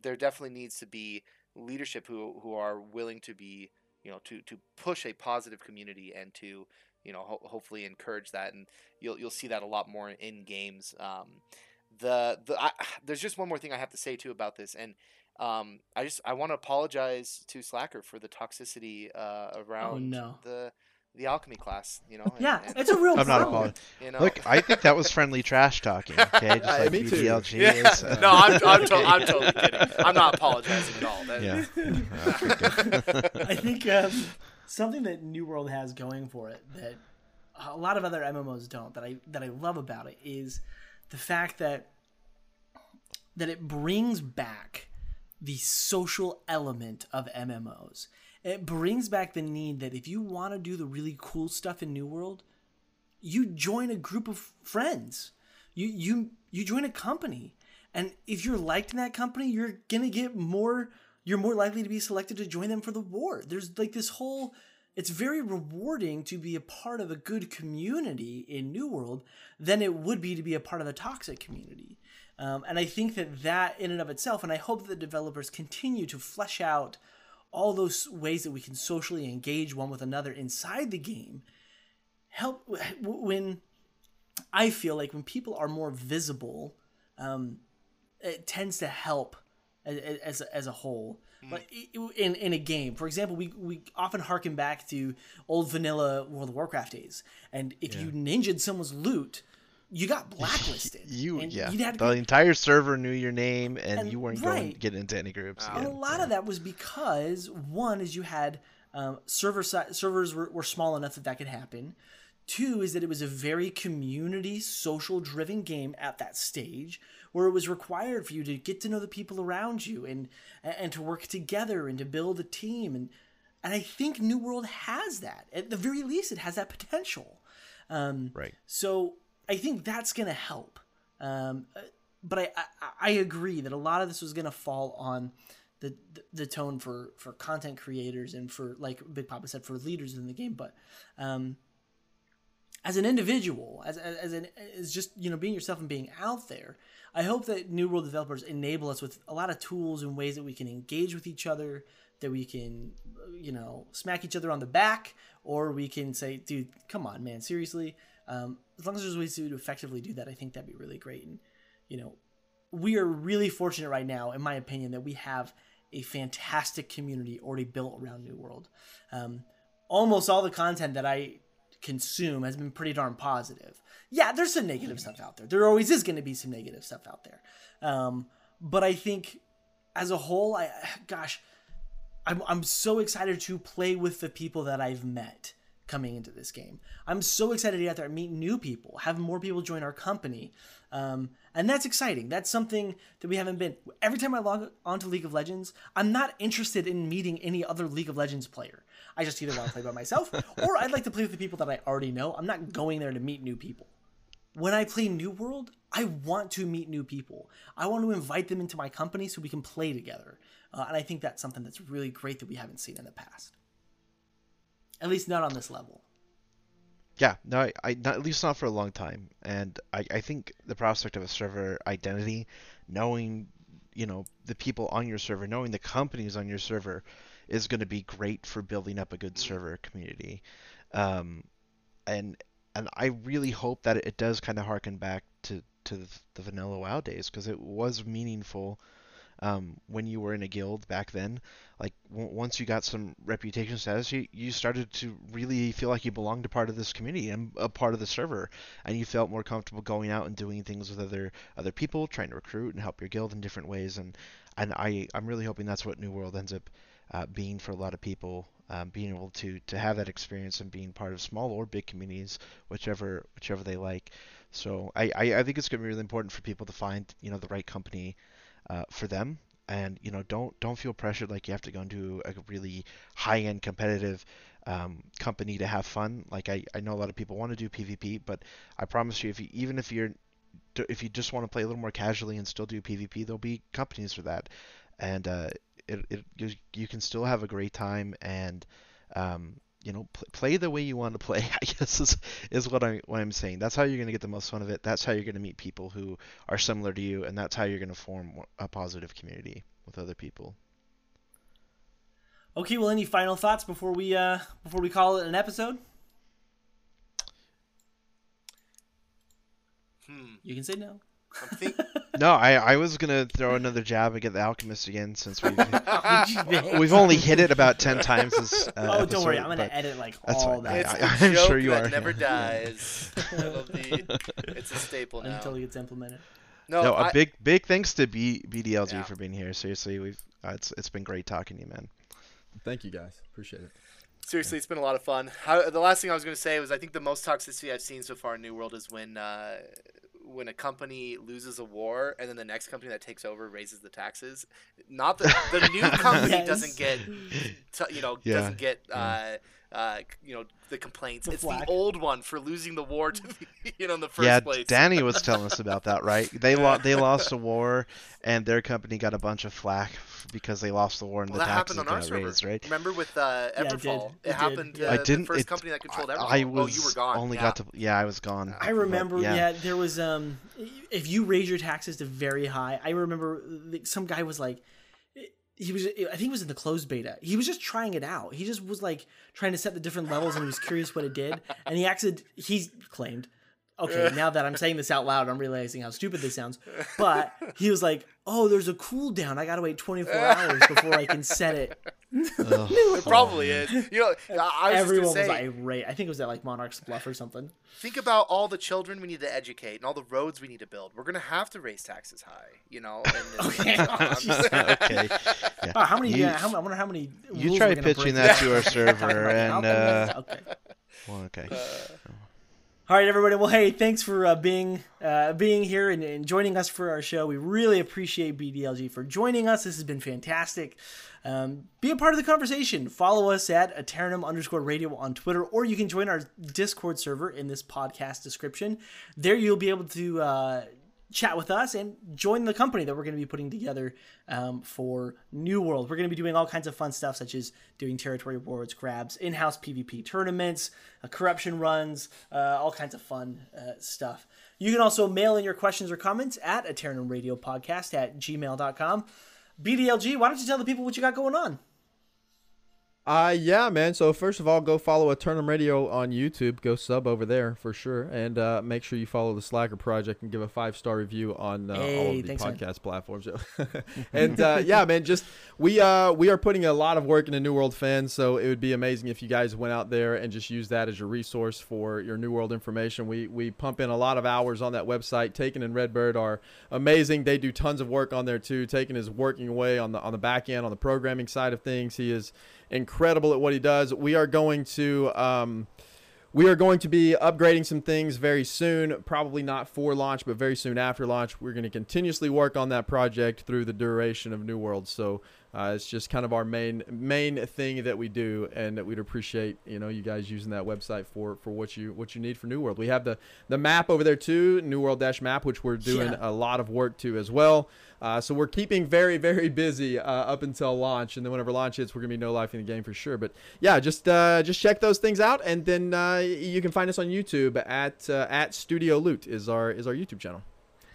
there definitely needs to be leadership who who are willing to be you know to to push a positive community and to you know ho- hopefully encourage that and you'll you'll see that a lot more in games um the the I, there's just one more thing I have to say too about this and um I just I want to apologize to Slacker for the toxicity uh around no. the the alchemy class you know and- Yeah, and, it's a real I'm not problem. apologizing. you know Look, I think that was friendly trash talking. Okay, just like me too. Yeah. is. uh, no I'm I'm, to- I'm totally kidding I'm not apologizing at all That- Yeah. Yeah, pretty good. I think um, something that New World has going for it that a lot of other MMOs don't that I that I love about it is the fact that that it brings back the social element of MMOs. It brings back the need that if you want to do the really cool stuff in New World, you join a group of friends. You you you join a company. And if you're liked in that company, you're gonna get more you're more likely to be selected to join them for the war. There's like this whole it's very rewarding to be a part of a good community in New World than it would be to be a part of a toxic community. Um, and I think that that in and of itself, and I hope that the developers continue to flesh out all those ways that we can socially engage one with another inside the game, help when I feel like when people are more visible, um, it tends to help as, as, a, as a whole. Like in in a game, for example, we, we often harken back to old vanilla World of Warcraft days, and if you ninjaed someone's loot, you got blacklisted. You yeah. had the entire server knew your name, and, And- you weren't going right. to get into any groups. And a lot of that was because one is you had um, server si- servers were, were small enough that that could happen. Two is that it was a very community social driven game at that stage where it was required for you to get to know the people around you and and to work together and to build a team and and I think New World has that at the very least it has that potential. Um, Right. so I think that's going to help. Um, but I, I I agree that a lot of this was going to fall on the, the the tone for for content creators and for like Big Papa said for leaders in the game. But um, as an individual, as as, as an as just you know being yourself and being out there, I hope that New World developers enable us with a lot of tools and ways that we can engage with each other, that we can you know smack each other on the back, or we can say, dude, come on, man, seriously. Um, as long as there's ways to effectively do that, I think that'd be really great. And you know, we are really fortunate right now, in my opinion, that we have a fantastic community already built around New World. Um, almost all the content that I consume has been pretty darn positive. Yeah, there's some negative stuff out there. There always is going to be some negative stuff out there. Um, but I think as a whole, I gosh, I'm I'm so excited to play with the people that I've met coming into this game. I'm so excited to get out there and meet new people, have more people join our company. Um, and that's exciting. That's something that we haven't been. Every time I log onto League of Legends, I'm not interested in meeting any other League of Legends player. I just either want to play by myself or I'd like to play with the people that I already know. I'm not going there to meet new people. When I play New World, I want to meet new people. I want to invite them into my company so we can play together. Uh, and I think that's something that's really great that we haven't seen in the past. At least not on this level. Yeah, no, I, I not, at least not for a long time. And I, I think the prospect of a server identity, knowing, you know, the people on your server, knowing the companies on your server, is going to be great for building up a good server community. Um, and and I really hope that it does kind of harken back to to the vanilla WoW days because it was meaningful um, when you were in a guild back then. Like w- once you got some reputation status, you, you started to really feel like you belonged to part of this community and a part of the server, and you felt more comfortable going out and doing things with other other people, trying to recruit and help your guild in different ways. And and I I'm really hoping that's what New World ends up uh, being for a lot of people. Um, being able to, to have that experience and being part of small or big communities, whichever whichever they like. So I, I, I think it's going to be really important for people to find you know the right company uh, for them. And you know don't don't feel pressured like you have to go into a really high end competitive um, company to have fun. Like I, I know a lot of people want to do pvp but i promise you if you even if you're if you just want to play a little more casually and still do pvp there'll be companies for that. And uh, it, it you, you can still have a great time and um, you know, pl- play the way you want to play. I guess is is what I what I'm saying. That's how you're going to get the most fun of it. That's how you're going to meet people who are similar to you, and that's how you're going to form a positive community with other people. Okay, well, any final thoughts before we uh before we call it an episode? Hmm. You can say no. I'm think- No, I, I was gonna throw another jab at the alchemist again since we've we've only hit it about ten times this. Uh, oh, don't worry, I'm gonna edit like that's all fine. that I- it's I- a I'm joke sure you that are, never yeah. dies. It'll be, it's a staple now. until it gets implemented. No, No, a I- big big thanks to B, BDLG Yeah. for being here. Seriously, we've uh, it's it's been great talking to you, man. Thank you guys. Appreciate it. Seriously, it's been a lot of fun. How, the last thing I was going to say was I think the most toxicity I've seen so far in New World is when uh, when a company loses a war and then the next company that takes over raises the taxes. Not the the new company Yes. doesn't get t- you know Yeah, doesn't get uh, uh, you know the complaints. The it's flack. the old one for losing the war to the, you know in the first yeah, place. Danny was telling us about that, right? They lost they lost a war, and their company got a bunch of flack because they lost the war and Well, the that taxes happened on our got server. raised, right? Remember with uh, Yeah, it did. Everfall? It happened. yeah. Uh, I didn't. The first it- company that controlled I, Everfall. I was oh, you were gone. only yeah. got to. Yeah, I was gone. I remember, But, yeah. there was um, if you raise your taxes to very high, I remember some guy was like, he was, I think it was in the closed beta. He was just trying it out. He just was like trying to set the different levels, and he was curious what it did. And he actually, he claimed, okay, now that I'm saying this out loud, I'm realizing how stupid this sounds. But he was like, oh, there's a cooldown. I gotta wait 24 hours before I can set it. Ugh. It probably is. You know, I I was Everyone just was irate. I think it was at like Monarch's Bluff or something. think about all the children we need to educate and all the roads we need to build. We're gonna have to raise taxes high, you know. Okay. okay. Yeah. Oh, how many? You- yeah, how, I wonder how many. You try pitching break. that to our server, and uh, okay. well, okay. All right, everybody. Well, hey, thanks for uh, being uh, being here and, and joining us for our show. We really appreciate BDLG for joining us. This has been fantastic. Um, be a part of the conversation. Follow us at Aeternum underscore radio on Twitter, or you can join our Discord server in this podcast description. There, you'll be able to uh, chat with us and join the company that we're going to be putting together um, for New World. We're going to be doing all kinds of fun stuff, such as doing territory awards, grabs, in-house PvP tournaments, uh, corruption runs, uh, all kinds of fun uh, stuff. You can also mail in your questions or comments at Aeternum Radio Podcast at gmail.com. BDLG, why don't you tell the people what you got going on? Uh, yeah, man. So first of all, go follow Aeternum Radio on YouTube. Go sub over there for sure, and uh, make sure you follow the Slacker Project and give a five star review on uh, all of the thanks, man. podcast platforms. and uh, yeah, man, just we uh we are putting a lot of work into New World fans, so it would be amazing if you guys went out there and just use that as your resource for your New World information. We we pump in a lot of hours on that website. Taken and Redbird are amazing. They do tons of work on there too. Taken is working away on the on the back end on the programming side of things. He is incredible at what he does. We are going to um, we are going to be upgrading some things very soon. Probably not for launch, but very soon after launch. We're going to continuously work on that project through the duration of New World. So uh, it's just kind of our main main thing that we do, and that we'd appreciate you know you guys using that website for for what you what you need for New World. We have the the map over there too, New World Dash Map, which we're doing Yeah. a lot of work to as well. Uh, so we're keeping very, very busy uh, up until launch, and then whenever launch hits, we're gonna be no life in the game for sure. But yeah, just uh, just check those things out, and then uh, you can find us on YouTube at uh, at Studio Loot is our is our YouTube channel.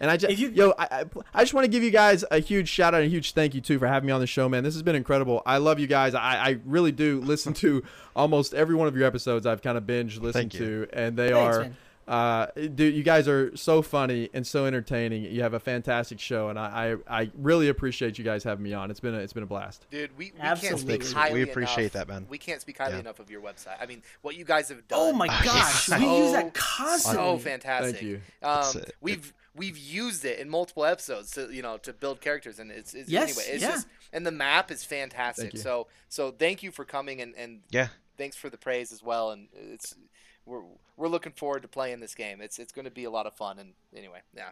And I just If you- yo, I, I, I just want to give you guys a huge shout out and a huge thank you too for having me on the show, man. This has been incredible. I love you guys. I, I really do listen to almost every one of your episodes. I've kind of binge listened to, and they Thanks, are man. uh, dude, you guys are so funny and so entertaining. You have a fantastic show, and I, I, I really appreciate you guys having me on. It's been a, it's been a blast. Dude, we, we Absolutely. can't speak highly enough. We appreciate enough- that, man. We can't speak highly Yeah. enough of your website. I mean, what you guys have done. Oh my Oh, gosh, so- we use that constantly. so fantastic. Thank you. Um, It's, we've we've used it in multiple episodes to you know to build characters, and it's, it's Yes, anyway. It's yeah. just and the map is fantastic. So so thank you for coming and and Yeah. thanks for the praise as well. And it's we're we're looking forward to playing this game. It's it's going to be a lot of fun. And anyway, yeah.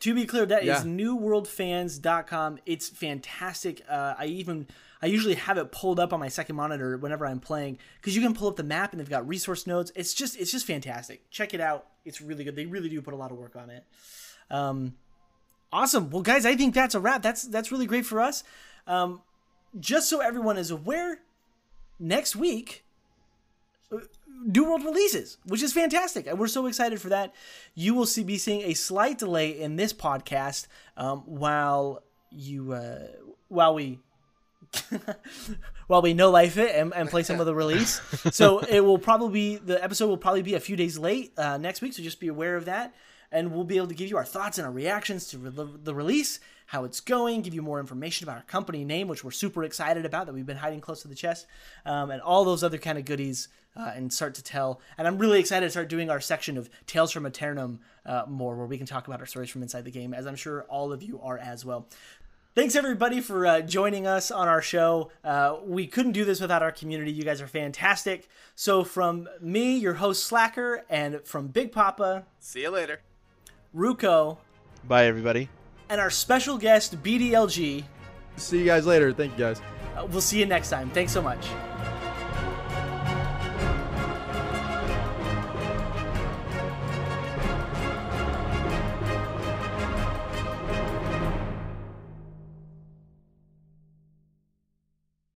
To be clear, that is Yeah. newworldfans.com. It's fantastic. Uh, I even I usually have it pulled up on my second monitor whenever I'm playing because you can pull up the map and they've got resource nodes It's just it's just fantastic. Check it out. It's really good. They really do put a lot of work on it. Um, awesome. Well, guys, I think that's a wrap. That's that's really great for us. Um, just so everyone is aware, next week New World releases, which is fantastic. And we're so excited for that. You will see, be seeing a slight delay in this podcast um, while you uh, while we while we no life it and, and play some of the release. So it will probably be the episode will probably be a few days late uh, next week. So just be aware of that, and we'll be able to give you our thoughts and our reactions to re- the release, how it's going, give you more information about our company name, which we're super excited about that we've been hiding close to the chest, um, and all those other kind of goodies. Uh, and start to tell, and I'm really excited to start doing our section of Tales from Aeternum uh, more, where we can talk about our stories from inside the game, as I'm sure all of you are as well. Thanks everybody for uh, joining us on our show. Uh, we couldn't do this without our community. You guys are fantastic. So from me, your host Slacker, and from Big Papa, See you later. Ruko, Bye, everybody. and our special guest BDLG, See you guys later. Thank you guys. uh, we'll see you next time. Thanks so much.